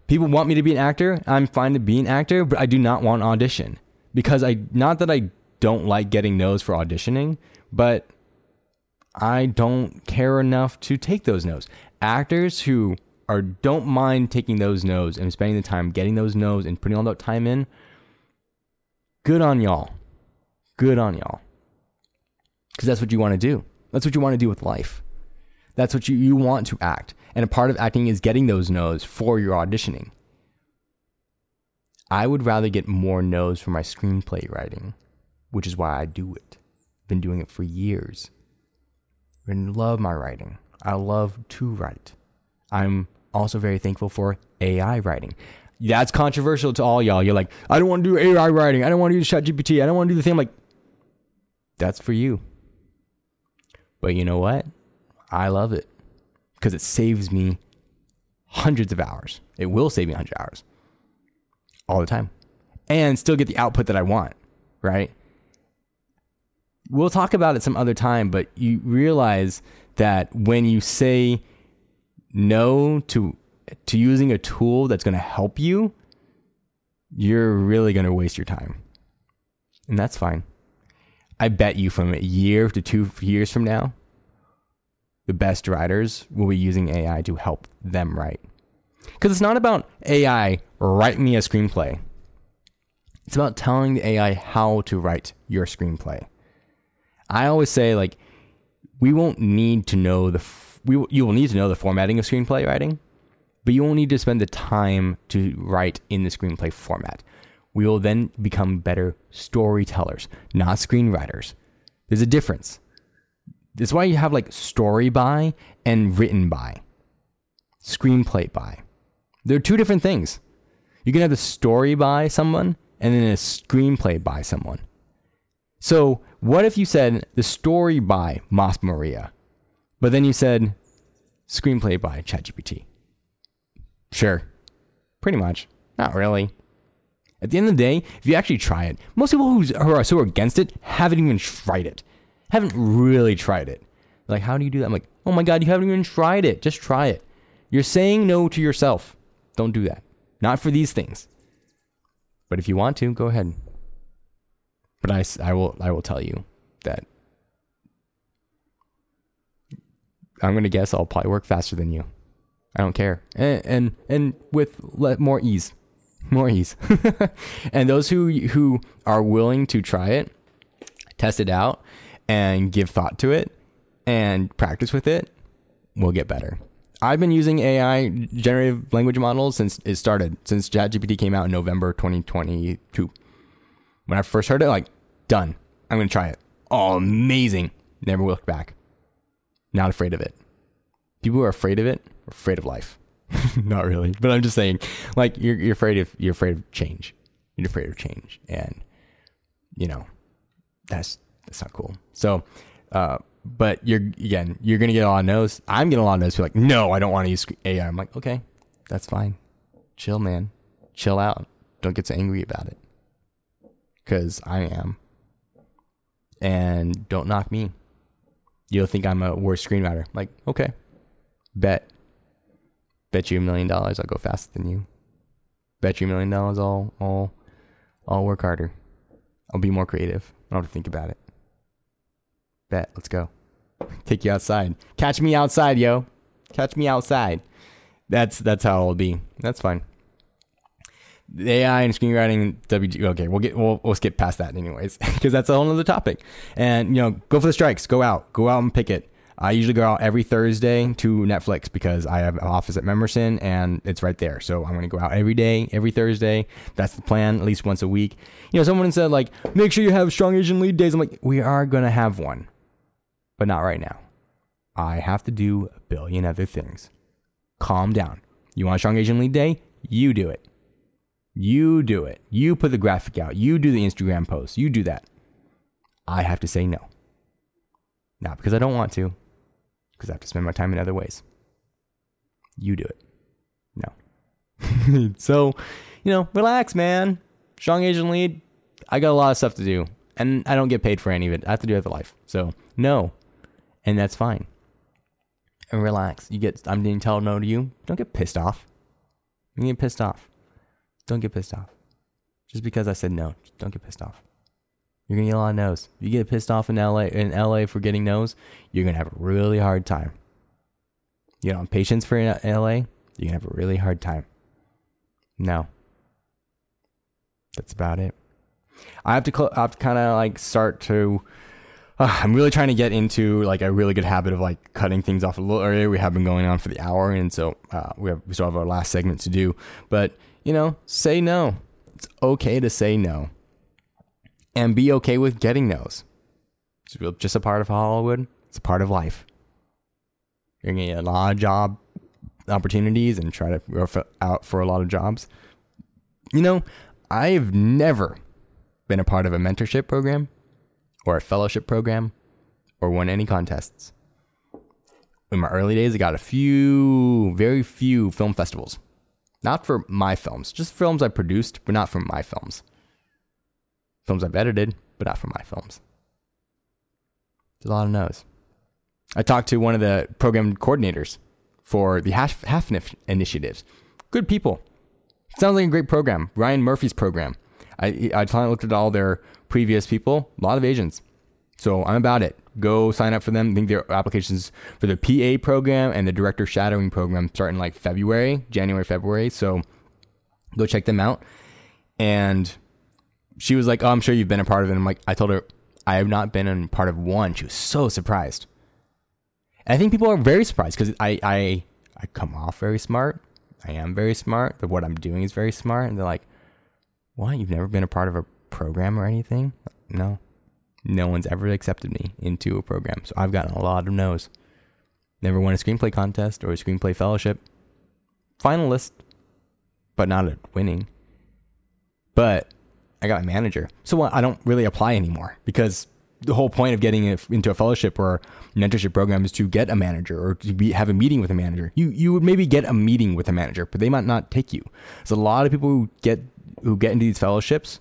[SPEAKER 1] people want me to be an actor. I'm fine to be an actor, but I do not want audition because I, not that I don't like getting no's for auditioning, but I don't care enough to take those no's. Actors who are don't mind taking those no's and spending the time getting those no's and putting all that time in, good on y'all. Good on y'all. Because that's what you want to do. That's what you want to do with life. That's what you, you want to act. And a part of acting is getting those no's for your auditioning. I would rather get more no's for my screenplay writing, which is why I do it. Been doing it for years. I love my writing. I love to write. I'm also very thankful for AI writing. That's controversial to all y'all. You're like, I don't want to do AI writing. I don't want to use ChatGPT. I don't want to do the thing. I'm like, that's for you. But you know what? I love it because it saves me hundreds of hours. It will save me 100 hours all the time and still get the output that I want, right? We'll talk about it some other time, but you realize that when you say no to to using a tool that's going to help you, you're really going to waste your time. And that's fine. I bet you from a year to 2 years from now, the best writers will be using AI to help them write. Because it's not about AI write me a screenplay. It's about telling the AI how to write your screenplay. I always say like we won't need to know the f- we you will need to know the formatting of screenplay writing, but you won't need to spend the time to write in the screenplay format. We will then become better storytellers, not screenwriters. There's a difference. That's why you have like story by and written by, screenplay by. They're two different things. You can have the story by someone and then a screenplay by someone. So, what if you said the story by Mas Moriya, but then you said screenplay by ChatGPT? Sure. Pretty much. Not really. At the end of the day, if you actually try it, most people who are so against it haven't even tried it haven't really tried it. Like, how do you do that? I'm like, oh my God, you haven't even tried it. Just try it. You're saying no to yourself. Don't do that. Not for these things. But if you want to, go ahead. But I, I will I will tell you that I'm gonna guess I'll probably work faster than you. I don't care, and and, and with more ease, [laughs] more ease. [laughs] and those who who are willing to try it, test it out, and give thought to it and practice with it, will get better. I've been using AI generative language models since it started, since ChatGPT came out in November 2022. When I first heard it, like, done. I'm going to try it. Oh, amazing. Never looked back. Not afraid of it. People who are afraid of it are afraid of life. [laughs] Not really, but I'm just saying, like, you're, you're afraid of you're afraid of change. You're afraid of change, and you know, that's that's not cool. So, uh, but you're again, you're gonna get a lot of no's. I'm getting a lot of no's. You're like, no, I don't want to use AI. I'm like, okay, that's fine. Chill, man. Chill out. Don't get so angry about it. Cause I am. And don't knock me. You'll think I'm a worse screenwriter. Like, okay. Bet. Bet you a million dollars I'll go faster than you. Bet you a million dollars I'll I'll I'll work harder. I'll be more creative. I don't have to think about it. Bet. Let's go. [laughs] Take you outside. Catch me outside, yo. Catch me outside. That's that's how it'll be. That's fine. AI and screenwriting WG. Okay, we'll get we'll, we'll skip past that anyways [laughs] because that's a whole other topic. And you know, go for the strikes. Go out. Go out and pick it. I usually go out every Thursday to Netflix because I have an office at Memerson and it's right there. So I'm going to go out every day, every Thursday. That's the plan, at least once a week. You know, someone said like, make sure you have strong Asian lead days. I'm like, we are going to have one but not right now. I have to do a billion other things. Calm down. You want a strong Asian lead day? You do it. You do it. You put the graphic out. You do the Instagram post. You do that. I have to say no. Not because I don't want to, because I have to spend my time in other ways. You do it. No. [laughs] so, you know, relax, man. Strong Asian lead. I got a lot of stuff to do, and I don't get paid for any of it. I have to do other life. So, no, and that's fine. And relax. You get I'm being told no to you. Don't get pissed off. You get pissed off. Don't get pissed off. Just because I said no, don't get pissed off. You're gonna get a lot of no's. If you get pissed off in LA in LA for getting no's, you're gonna have a really hard time. You know, patience for LA, you're gonna have a really hard time. No. That's about it. I have to, cl- I have to kind of like start to. Uh, I'm really trying to get into like a really good habit of like cutting things off a little earlier. We have been going on for the hour, and so uh, we have we still have our last segment to do. But you know, say no. It's okay to say no and be okay with getting those. It's just a part of Hollywood. It's a part of life. You're gonna get a lot of job opportunities and try to go out for a lot of jobs. You know, I've never been a part of a mentorship program or a fellowship program or won any contests. In my early days, I got a few, very few film festivals. Not for my films, just films I produced, but not for my films films I've edited, but not for my films. There's a lot of no's. I talked to one of the program coordinators for the Half, HAFNIF initiatives. Good people. Sounds like a great program. Ryan Murphy's program. I, I finally looked at all their previous people, a lot of Asians. So I'm about it. Go sign up for them. I think their applications for the PA program and the director shadowing program start in like February, January, February. So go check them out. And she was like, "Oh, I'm sure you've been a part of it." I'm like, I told her I have not been a part of one. She was so surprised. And I think people are very surprised because I, I I come off very smart. I am very smart. But what I'm doing is very smart, and they're like, "What? You've never been a part of a program or anything?" No, no one's ever accepted me into a program, so I've gotten a lot of no's. Never won a screenplay contest or a screenplay fellowship. Finalist, but not a winning. But I got a manager. So I don't really apply anymore because the whole point of getting into a fellowship or mentorship program is to get a manager or to be, have a meeting with a manager. You you would maybe get a meeting with a manager, but they might not take you. There's a lot of people who get who get into these fellowships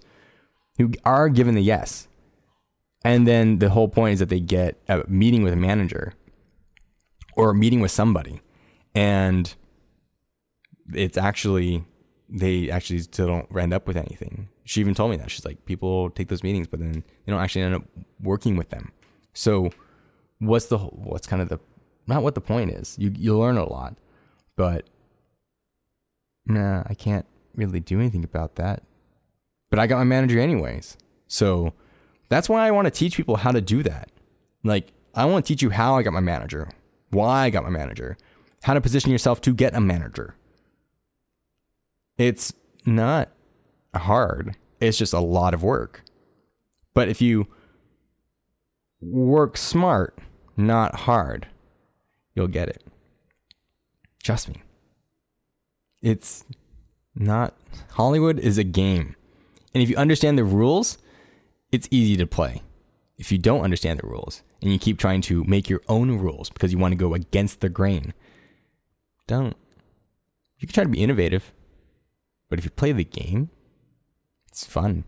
[SPEAKER 1] who are given the yes, and then the whole point is that they get a meeting with a manager or a meeting with somebody, and it's actually they actually still don't end up with anything. She even told me that. She's like, people take those meetings, but then they don't actually end up working with them. So, what's the what's kind of the not what the point is? You you learn a lot, but nah, I can't really do anything about that. But I got my manager anyways. So that's why I want to teach people how to do that. Like I want to teach you how I got my manager, why I got my manager, how to position yourself to get a manager. It's not hard. It's just a lot of work. But if you work smart, not hard, you'll get it. Trust me. It's not Hollywood is a game. And if you understand the rules, it's easy to play. If you don't understand the rules and you keep trying to make your own rules because you want to go against the grain, don't. You can try to be innovative. But if you play the game, it's fun.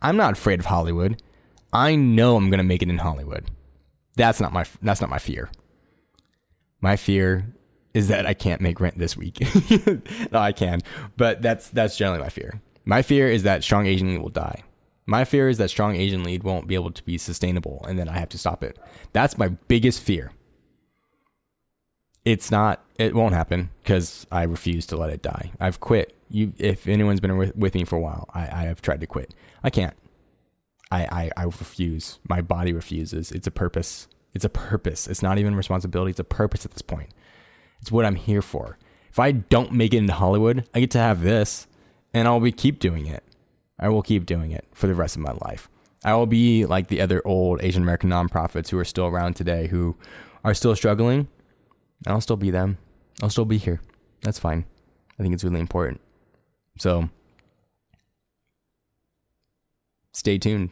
[SPEAKER 1] I'm not afraid of Hollywood. I know I'm gonna make it in Hollywood. That's not my that's not my fear. My fear is that I can't make rent this week. [laughs] no, I can, but that's that's generally my fear. My fear is that strong Asian will die. My fear is that strong Asian lead won't be able to be sustainable, and then I have to stop it. That's my biggest fear. It's not. It won't happen because I refuse to let it die. I've quit you if anyone's been with, with me for a while, I, I have tried to quit. I can't. I, I I refuse. My body refuses. It's a purpose. It's a purpose. It's not even responsibility. It's a purpose at this point. It's what I'm here for. If I don't make it into Hollywood, I get to have this, and I'll be keep doing it. I will keep doing it for the rest of my life. I will be like the other old Asian American nonprofits who are still around today, who are still struggling. I'll still be them. I'll still be here. That's fine. I think it's really important. So stay tuned.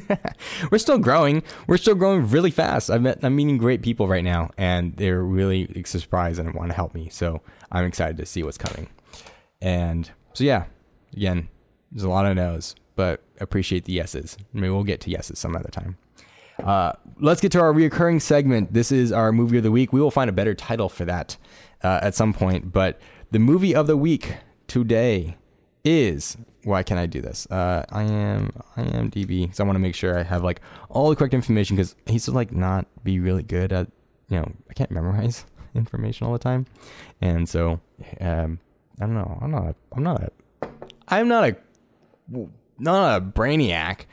[SPEAKER 1] [laughs] We're still growing. We're still growing really fast. I've met, I'm meeting great people right now, and they're really surprised and want to help me. So I'm excited to see what's coming. And so, yeah, again, there's a lot of no's, but appreciate the yeses. Maybe we'll get to yeses some other time. Uh, let's get to our reoccurring segment. This is our movie of the week. We will find a better title for that uh, at some point, but the movie of the week today is why can I do this? Uh, I am DB, so I want to make sure I have like all the correct information because he's like not be really good at, you know, I can't memorize [laughs] information all the time, and so um, I don't know. I'm not. I'm not a. I'm not a. Not a brainiac.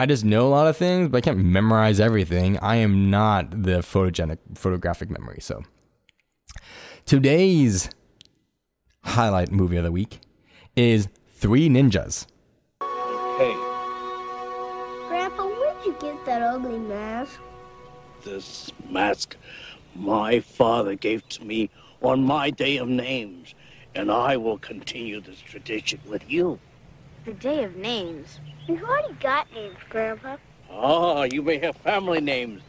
[SPEAKER 1] I just know a lot of things, but I can't memorize everything. I am not the photogenic photographic memory. So today's highlight movie of the week is Three Ninjas.
[SPEAKER 2] Hey,
[SPEAKER 3] Grandpa, where'd you get that ugly mask?
[SPEAKER 2] this mask my father gave to me on my day of names, and I will continue this tradition with you.
[SPEAKER 4] The Day of Names.
[SPEAKER 3] We've already got names, Grandpa.
[SPEAKER 2] Ah, you may have family names,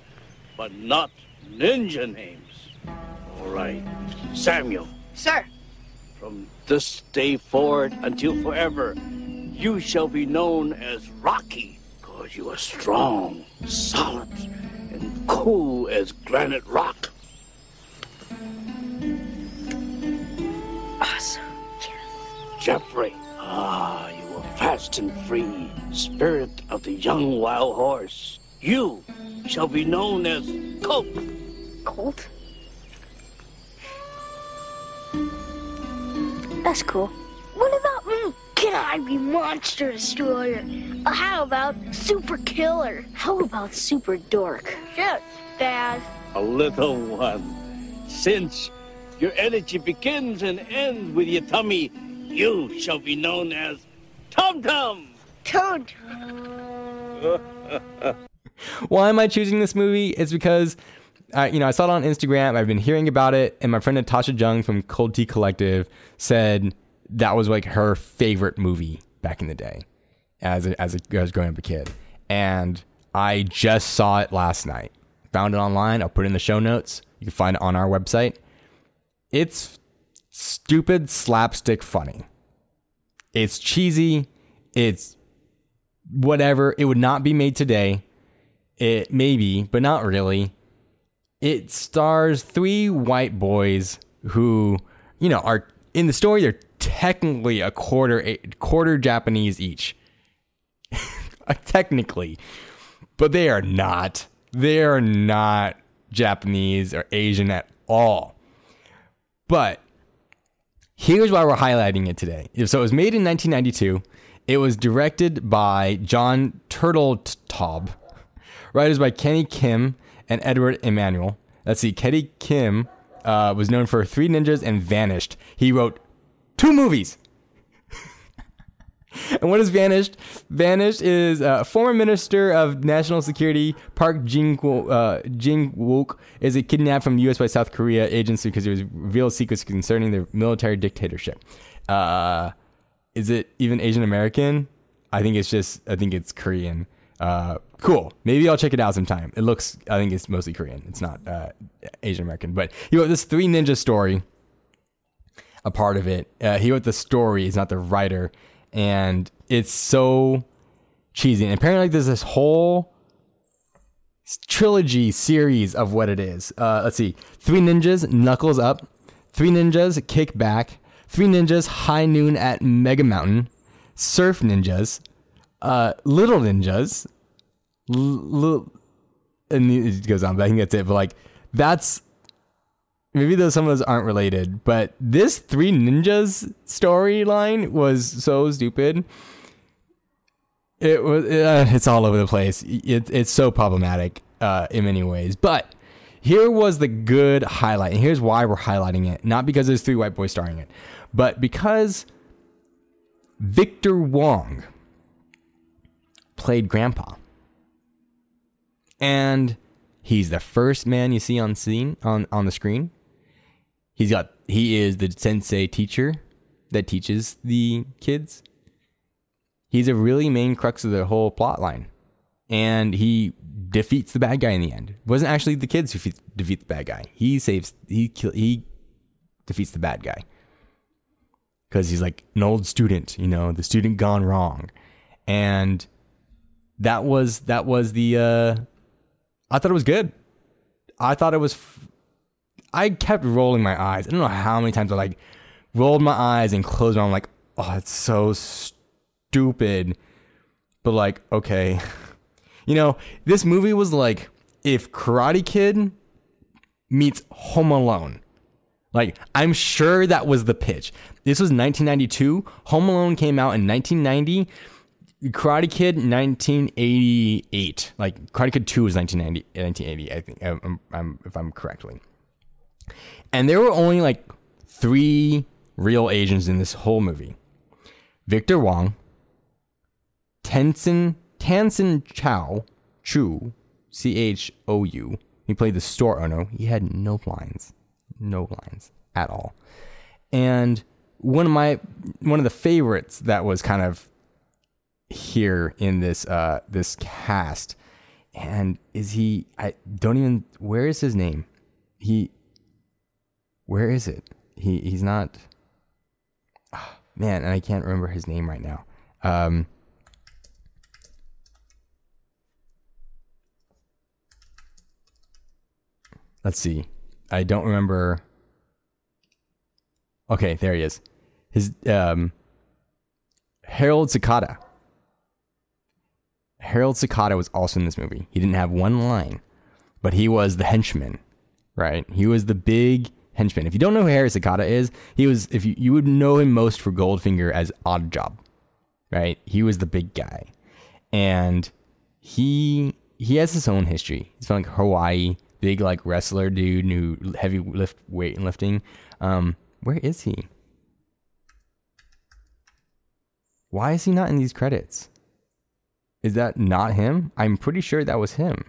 [SPEAKER 2] but not ninja names. All right, Samuel,
[SPEAKER 4] Sir.
[SPEAKER 2] from this day forward until forever, you shall be known as Rocky, because you are strong, solid, and cool as granite rock.
[SPEAKER 4] Awesome. Yes.
[SPEAKER 2] Jeffrey. Ah, you are fast and free, spirit of the young wild horse. You shall be known as Colt.
[SPEAKER 4] Colt? That's cool.
[SPEAKER 3] What about me? Can I be Monster Destroyer? How about Super Killer?
[SPEAKER 4] How about Super Dork?
[SPEAKER 3] Just Dad.
[SPEAKER 2] A little one. Since your energy begins and ends with your tummy, you shall be known as Tum Tum.
[SPEAKER 3] Toad.
[SPEAKER 1] Why am I choosing this movie? It's because, uh, you know, I saw it on Instagram. I've been hearing about it, and my friend Natasha Jung from Cold Tea Collective said that was like her favorite movie back in the day, as a, as a, as growing up a kid. And I just saw it last night. Found it online. I'll put it in the show notes. You can find it on our website. It's stupid slapstick funny. It's cheesy. It's whatever. It would not be made today. It maybe, but not really. It stars three white boys who, you know, are in the story. They're technically a quarter a quarter Japanese each, [laughs] technically, but they are not. They are not Japanese or Asian at all. But here's why we're highlighting it today. So it was made in 1992. It was directed by John Turteltaub. Writers by Kenny Kim and Edward Emanuel. Let's see, Kenny Kim uh, was known for Three Ninjas and Vanished. He wrote two movies. [laughs] and what is Vanished? Vanished is uh, former Minister of National Security Park uh, Jing Wook is a kidnapped from U.S. by South Korea agency because he was revealed secrets concerning the military dictatorship. Uh, is it even Asian American? I think it's just I think it's Korean. Uh, cool. Maybe I'll check it out sometime. It looks I think it's mostly Korean. It's not uh, Asian American. But you know this three ninja story. A part of it. Uh, he wrote the story. He's not the writer, and it's so cheesy. And apparently, there's this whole trilogy series of what it is. Uh, let's see: Three Ninjas, Knuckles Up. Three Ninjas, Kick Back. Three Ninjas, High Noon at Mega Mountain. Surf Ninjas. Uh, Little Ninjas. L- l- and it goes on, but I think that's it. But like, that's maybe those some of those aren't related, but this Three Ninjas storyline was so stupid. It was uh, it's all over the place. It, it's so problematic uh, in many ways. But here was the good highlight, and here's why we're highlighting it. Not because there's three white boys starring it, but because Victor Wong played Grandpa, and he's the first man you see on scene on on the screen. He's got he is the sensei teacher that teaches the kids. He's a really main crux of the whole plot line. And he defeats the bad guy in the end. It wasn't actually the kids who defeat, the bad guy. He saves he kill, he defeats the bad guy. Cuz he's like an old student, you know, the student gone wrong. And that was that was the uh I thought it was good. I thought it was I kept rolling my eyes. I don't know how many times I like rolled my eyes and closed them. I'm like, oh, it's so stupid, but like okay. [laughs] You know, this movie was like if Karate Kid meets Home Alone. Like, I'm sure that was the pitch. This was 1992. Home Alone came out in 1990. Karate Kid 1988. Like Karate Kid 2 was 1990, 1980, I think, I'm, I'm, if I'm correctly. And there were only like three real Asians in this whole movie. Victor Wong, Tenson Tansen Chow, Chu, C H O U. He played the store owner. He had no lines, no lines at all. And one of my one of the favorites that was kind of here in this uh this cast and is he I don't even where is his name? He where is it? He he's not ah, man, and I can't remember his name right now. Um Let's see. I don't remember. Okay, there he is. His um Harold Sakata. Harold Sakata was also in this movie. He didn't have one line, but he was the henchman, right? He was the big henchman. If you don't know who Harry Sakata is, he was if you, you would know him most for Goldfinger as Oddjob, right? He was the big guy. And he he has his own history. He's from like Hawaii big like wrestler dude who heavy lift weightlifting. Um, where is he? Why is he not in these credits? Is that not him? I'm pretty sure that was him.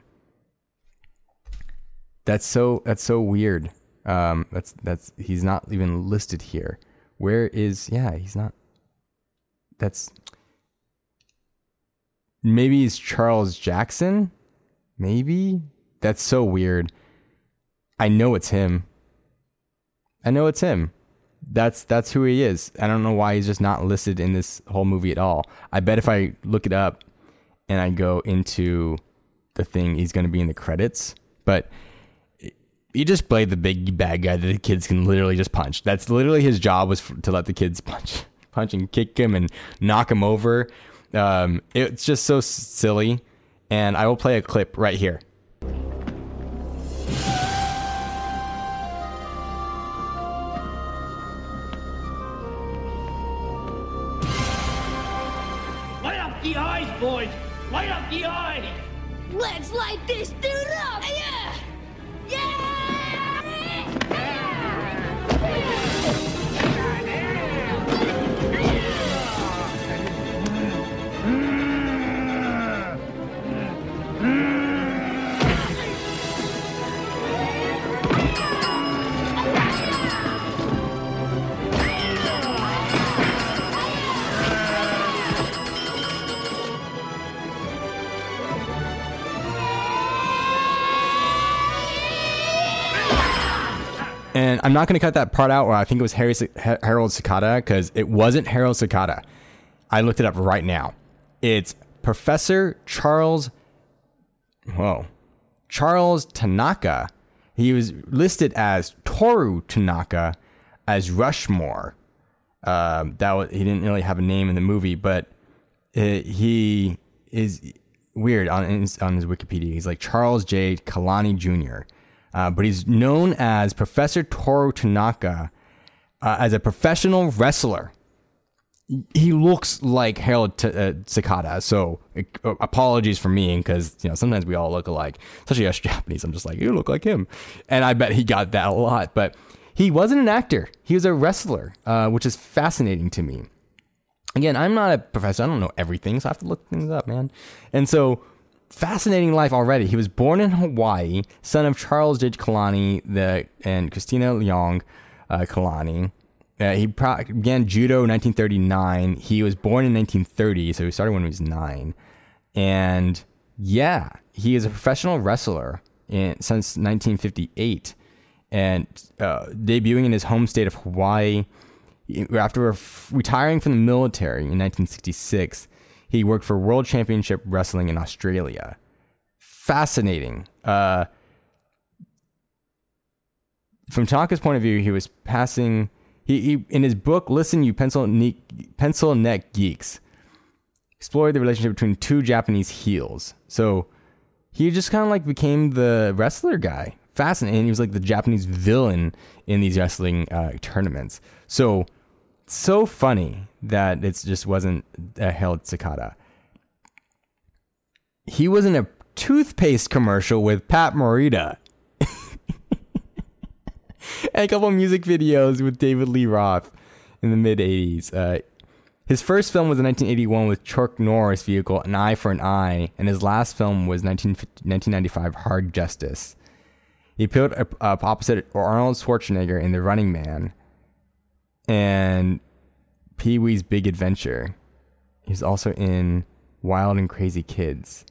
[SPEAKER 1] That's so that's so weird. Um, that's that's he's not even listed here. Where is yeah, he's not that's maybe he's Charles Jackson? Maybe? That's so weird. I know it's him. I know it's him. That's that's who he is. I don't know why he's just not listed in this whole movie at all. I bet if I look it up and I go into the thing, he's going to be in the credits. But he just played the big bad guy that the kids can literally just punch. That's literally his job was for, to let the kids [laughs] punch, punch and kick him and knock him over. Um, it's just so silly. And I will play a clip right here.
[SPEAKER 2] Light up the eyes, boys! Light up the eyes!
[SPEAKER 3] Let's light this dude up!
[SPEAKER 1] And I'm not going to cut that part out where I think it was Harry, Harold Sakata because it wasn't Harold Sakata. I looked it up right now. It's Professor Charles. Whoa. Charles Tanaka. He was listed as Toru Tanaka as Rushmore. Um, that was, he didn't really have a name in the movie, but it, he is weird on his, on his Wikipedia. He's like Charles J. Kalani Jr. Uh, but he's known as Professor Toru Tanaka uh, as a professional wrestler. He looks like Harold T- uh, so uh, apologies for me because you know sometimes we all look alike, especially us [laughs] Japanese. I'm just like you look like him, and I bet he got that a lot. But he wasn't an actor; he was a wrestler, uh, which is fascinating to me. Again, I'm not a professor; I don't know everything, so I have to look things up, man. And so fascinating life already. He was born in Hawaii, son of Charles J. Kalani the, and Christina Leong uh, Kalani. Uh, he pro- began judo in 1939. He was born in 1930, so he started when he was nine. And yeah, he is a professional wrestler in, since 1958 and uh, debuting in his home state of Hawaii. After retiring from the military in 1966, he worked for World Championship Wrestling in Australia. Fascinating. Uh, from Tanaka's point of view, he was passing. He, he in his book, "Listen, you pencil ne- pencil neck geeks." explored the relationship between two Japanese heels. So he just kind of like became the wrestler guy. Fascinating. He was like the Japanese villain in these wrestling uh, tournaments. So so funny that it just wasn't Harold Sakata. He was in a toothpaste commercial with Pat Morita. [laughs] and a couple music videos with David Lee Roth in the mid 80s. Uh, his first film was in 1981 with Chuck Norris vehicle An Eye for an Eye, and his last film was 19, 1995 Hard Justice. He appeared up opposite Arnold Schwarzenegger in The Running Man and Pee Wee's Big Adventure. He's also in Wild and Crazy Kids.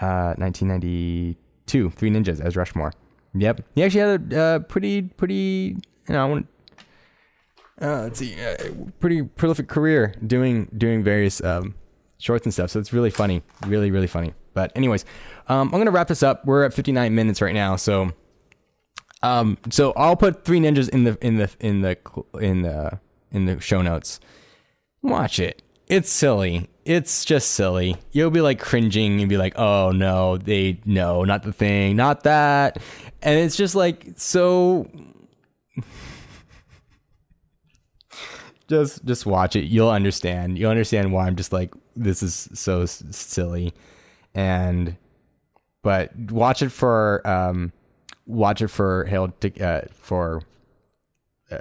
[SPEAKER 1] Uh, 1992, Three Ninjas as Rushmore. Yep, he actually had a uh, pretty, pretty, you know, I want uh, let's see, uh, pretty prolific career doing doing various um, shorts and stuff. So it's really funny, really, really funny. But anyways, um, I'm gonna wrap this up. We're at 59 minutes right now, so um, so I'll put Three Ninjas in the in the in the in the in the show notes. Watch it. It's silly. It's just silly. You'll be like cringing and be like, "Oh no, they no, not the thing, not that," and it's just like so. [laughs] just just watch it. You'll understand. You'll understand why I'm just like this is so silly, and but watch it for um watch it for Hail uh, for uh,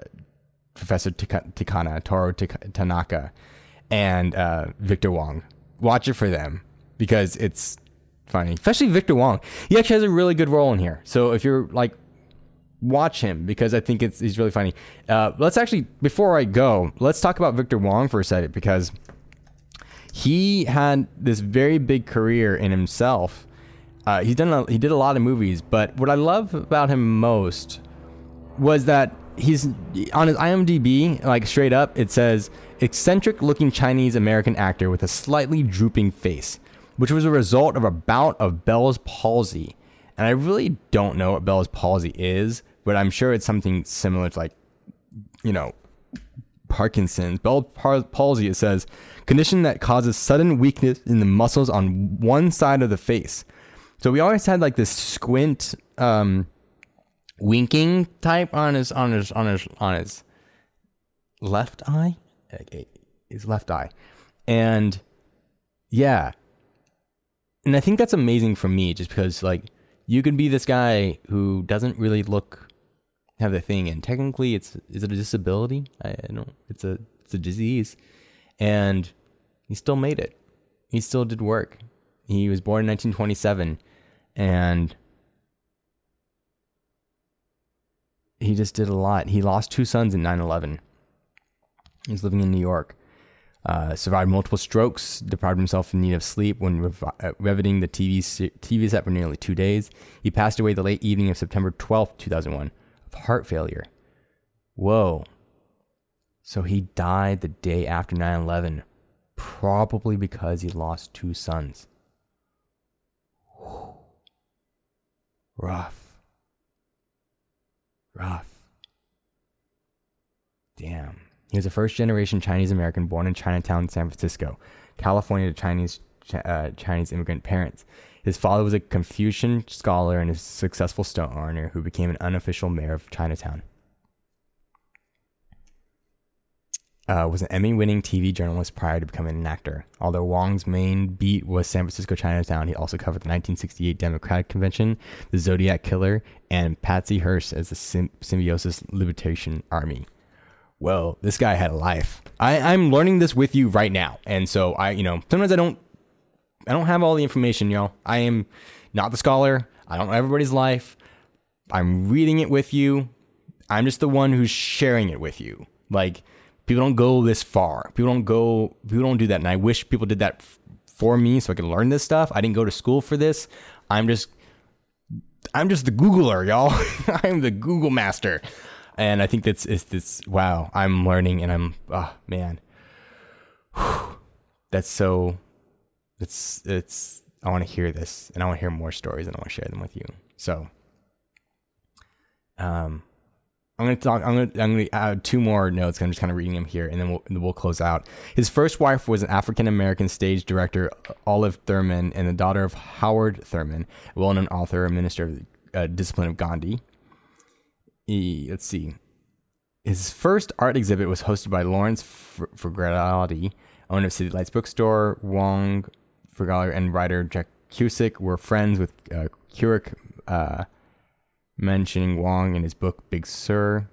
[SPEAKER 1] Professor Tikana Toru Tanaka and uh, Victor Wong. Watch it for them because it's funny, especially Victor Wong. He actually has a really good role in here. So if you're like watch him because I think it's he's really funny. Uh, let's actually before I go, let's talk about Victor Wong for a second because he had this very big career in himself. Uh, he's done a, he did a lot of movies, but what I love about him most was that he's on his IMDb, like straight up, it says eccentric looking Chinese American actor with a slightly drooping face, which was a result of a bout of Bell's palsy. And I really don't know what Bell's palsy is, but I'm sure it's something similar to like, you know, Parkinson's. Bell's palsy, it says, condition that causes sudden weakness in the muscles on one side of the face. So we always had like this squint, um, winking type on his on his on his on his left eye, his left eye, and yeah, and I think that's amazing for me, just because like you could be this guy who doesn't really look have the thing, and technically it's is it a disability? I, I don't. It's a it's a disease, and he still made it. He still did work. He was born in 1927, and he just did a lot. He lost two sons in 9/11. He was living in New York. Uh, survived multiple strokes, deprived himself of need of sleep when rev- uh, riveting the TV, TV set for nearly two days. He passed away the late evening of September 12th, 2001, of heart failure. Whoa. So he died the day after 9 11, probably because he lost two sons. Rough. Rough. Damn. He was a first generation Chinese American born in Chinatown, San Francisco, California to Chinese uh, Chinese immigrant parents. His father was a Confucian scholar and a successful stone owner who became an unofficial mayor of Chinatown. Uh, was an Emmy-winning TV journalist prior to becoming an actor. Although Wong's main beat was San Francisco Chinatown, he also covered the 1968 Democratic Convention, the Zodiac Killer, and Patsy Hearst as the Sym- Symbionese Liberation Army well, this guy had a life. I, I'm learning this with you right now. And so I, you know, sometimes I don't I don't have all the information, know. I am not the scholar. I don't know everybody's life. I'm reading it with you. I'm just the one who's sharing it with you. Like people don't go this far. People don't go people don't do that. And I wish people did that f- for me so I could learn this stuff. I didn't go to school for this. I'm just I'm just the Googler, y'all. [laughs] I'm the Google master and I think that's it's this wow I'm learning and I'm oh man Whew. [sighs] that's so it's it's I want to hear this and I want to hear more stories and I want to share them with you so um I'm gonna talk. I'm gonna. I'm gonna add two more notes. I'm just kind of reading them here, and then we'll, we'll close out. His first wife was an African American stage director, Olive Thurman, and the daughter of Howard Thurman, a well-known author and minister of the uh, discipline of Gandhi. He, let's see. His first art exhibit was hosted by Lawrence Ferlinghetti, owner of City Lights Bookstore. Wong, Ferlinghetti, and writer Jack Cusick were friends with uh. Uh, mentioning Wong in his book Big Sur.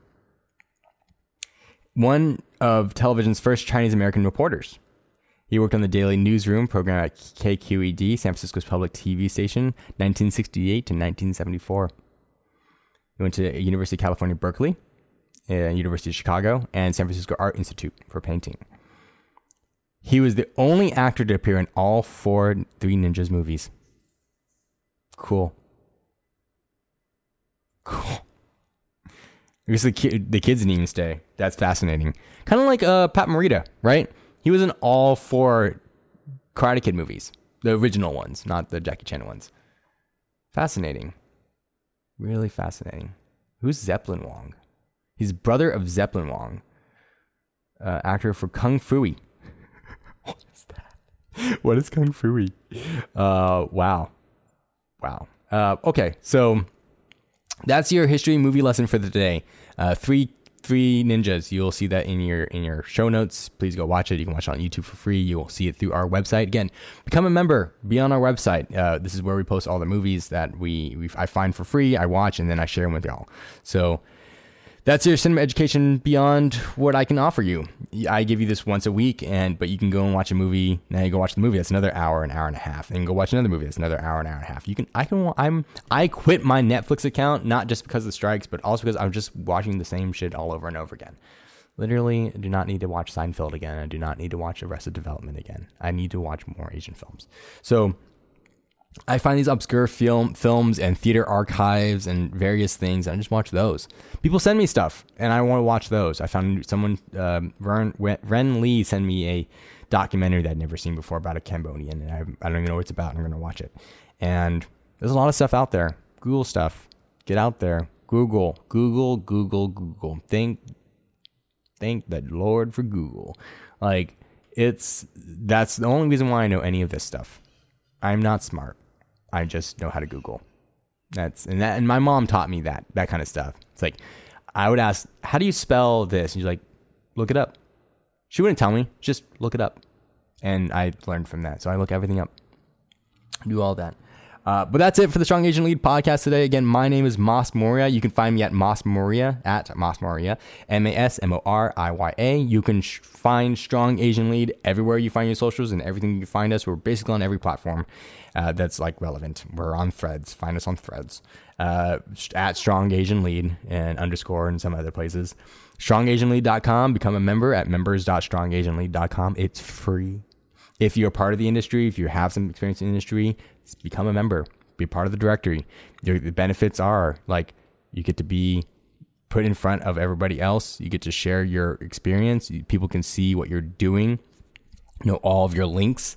[SPEAKER 1] One of television's first Chinese American reporters. He worked on the daily newsroom program at KQED, San Francisco's public TV station, 1968 to 1974. He went to University of California, Berkeley, and University of Chicago, and San Francisco Art Institute for painting. He was the only actor to appear in all four Three Ninjas movies. Cool. Cool. I guess the kid, the kids didn't even stay. That's fascinating. Kind of like uh, Pat Morita, right? He was in all four Karate Kid movies, the original ones, not the Jackie Chan ones. Fascinating. Really fascinating. Who's Zeppelin Wong? He's brother of Zeppelin Wong, uh, actor for Kung Phooey. [laughs] what is that? What is Kung Phooey? Uh, wow, wow. Uh, okay, so that's your history movie lesson for the day. Uh, three three ninjas. You'll see that in your in your show notes. Please go watch it. You can watch it on YouTube for free. You will see it through our website. Again, become a member. Be on our website. Uh, this is where we post all the movies that we, we I find for free. I watch and then I share them with y'all. So that's your cinema education beyond what I can offer you. I give you this once a week, and but you can go and watch a movie. Now you go watch the movie. That's another hour, an hour and a half. And go watch another movie. That's another hour, an hour and a half. You can. I can. I'm. I quit my Netflix account not just because of the strikes, but also because I'm just watching the same shit all over and over again. Literally, I do not need to watch Seinfeld again. I do not need to watch Arrested Development again. I need to watch more Asian films. So I find these obscure film films and theater archives and various things. And I just watch those. People send me stuff, and I want to watch those. I found someone, um, Ren, Ren Lee, sent me a documentary that I'd never seen before about a Cambodian, and I, I don't even know what it's about. I'm going to watch it. And there's a lot of stuff out there. Google stuff. Get out there. Google, Google, Google, Google. Thank, thank the Lord for Google. Like it's that's the only reason why I know any of this stuff. I'm not smart. I just know how to Google. That's and that and my mom taught me that that kind of stuff. It's like I would ask, "How do you spell this?" And she's like, "Look it up." She wouldn't tell me, just look it up, and I learned from that. So I look everything up, do all that. Uh, but that's it for the Strong Asian Lead podcast today. Again, my name is Mas Moriya. You can find me at Mas Moriya, at Mas Moriya, M A S M O R I Y A. You can sh- find Strong Asian Lead everywhere you find your socials and everything you find us. We're basically on every platform uh, that's like relevant. We're on threads. Find us on threads uh, at Strong Asian Lead and underscore and some other places. StrongAsianLead.com. Become a member at members.strongasianlead.com. It's free. If you're part of the industry, if you have some experience in the industry, become a member, be part of the directory. The benefits are like you get to be put in front of everybody else. You get to share your experience. People can see what you're doing, know all of your links,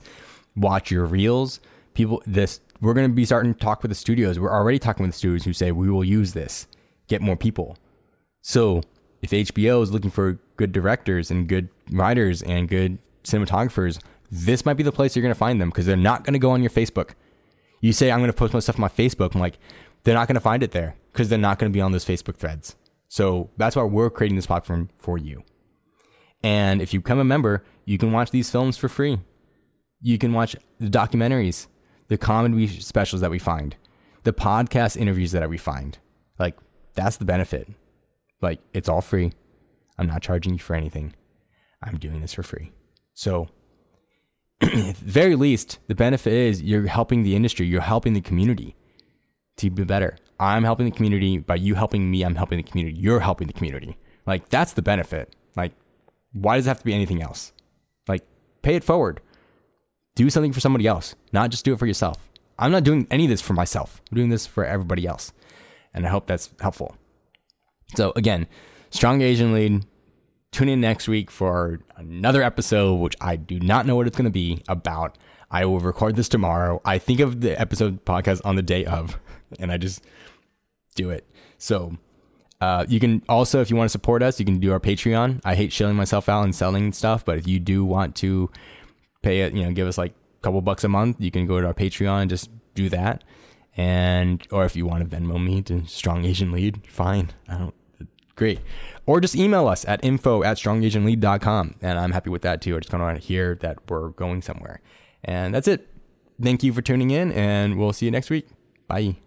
[SPEAKER 1] watch your reels. People, this we're going to be starting to talk with the studios. We're already talking with the studios who say we will use this, get more people. So if HBO is looking for good directors and good writers and good cinematographers, this might be the place you're going to find them because they're not going to go on your Facebook. You say, I'm going to post my stuff on my Facebook. I'm like, they're not going to find it there because they're not going to be on those Facebook threads. So that's why we're creating this platform for you. And if you become a member, you can watch these films for free. You can watch the documentaries, the comedy specials that we find, the podcast interviews that we find. Like, that's the benefit. Like, it's all free. I'm not charging you for anything. I'm doing this for free. So [clears throat] very least, the benefit is you're helping the industry, you're helping the community to be better. I'm helping the community by you helping me. I'm helping the community. You're helping the community. Like that's the benefit. Like, why does it have to be anything else? Like, pay it forward. Do something for somebody else, not just do it for yourself. I'm not doing any of this for myself. I'm doing this for everybody else. And I hope that's helpful. So again, strong Asian lead, Tune in next week for another episode, which I do not know what it's going to be about. I will record this tomorrow. I think of the episode podcast on the day of, and I just do it. So, Uh, you can also, if you want to support us, you can do our Patreon. I hate shilling myself out and selling stuff, but if you do want to pay it, you know, give us like a couple bucks a month, you can go to our Patreon and just do that. And or if you want to Venmo me to Strong Asian Lead, fine. I don't great. Or just email us at info at strongasianlead.com. And I'm happy with that too. I just kind of want to hear that we're going somewhere. And that's it. Thank you for tuning in, and we'll see you next week. Bye.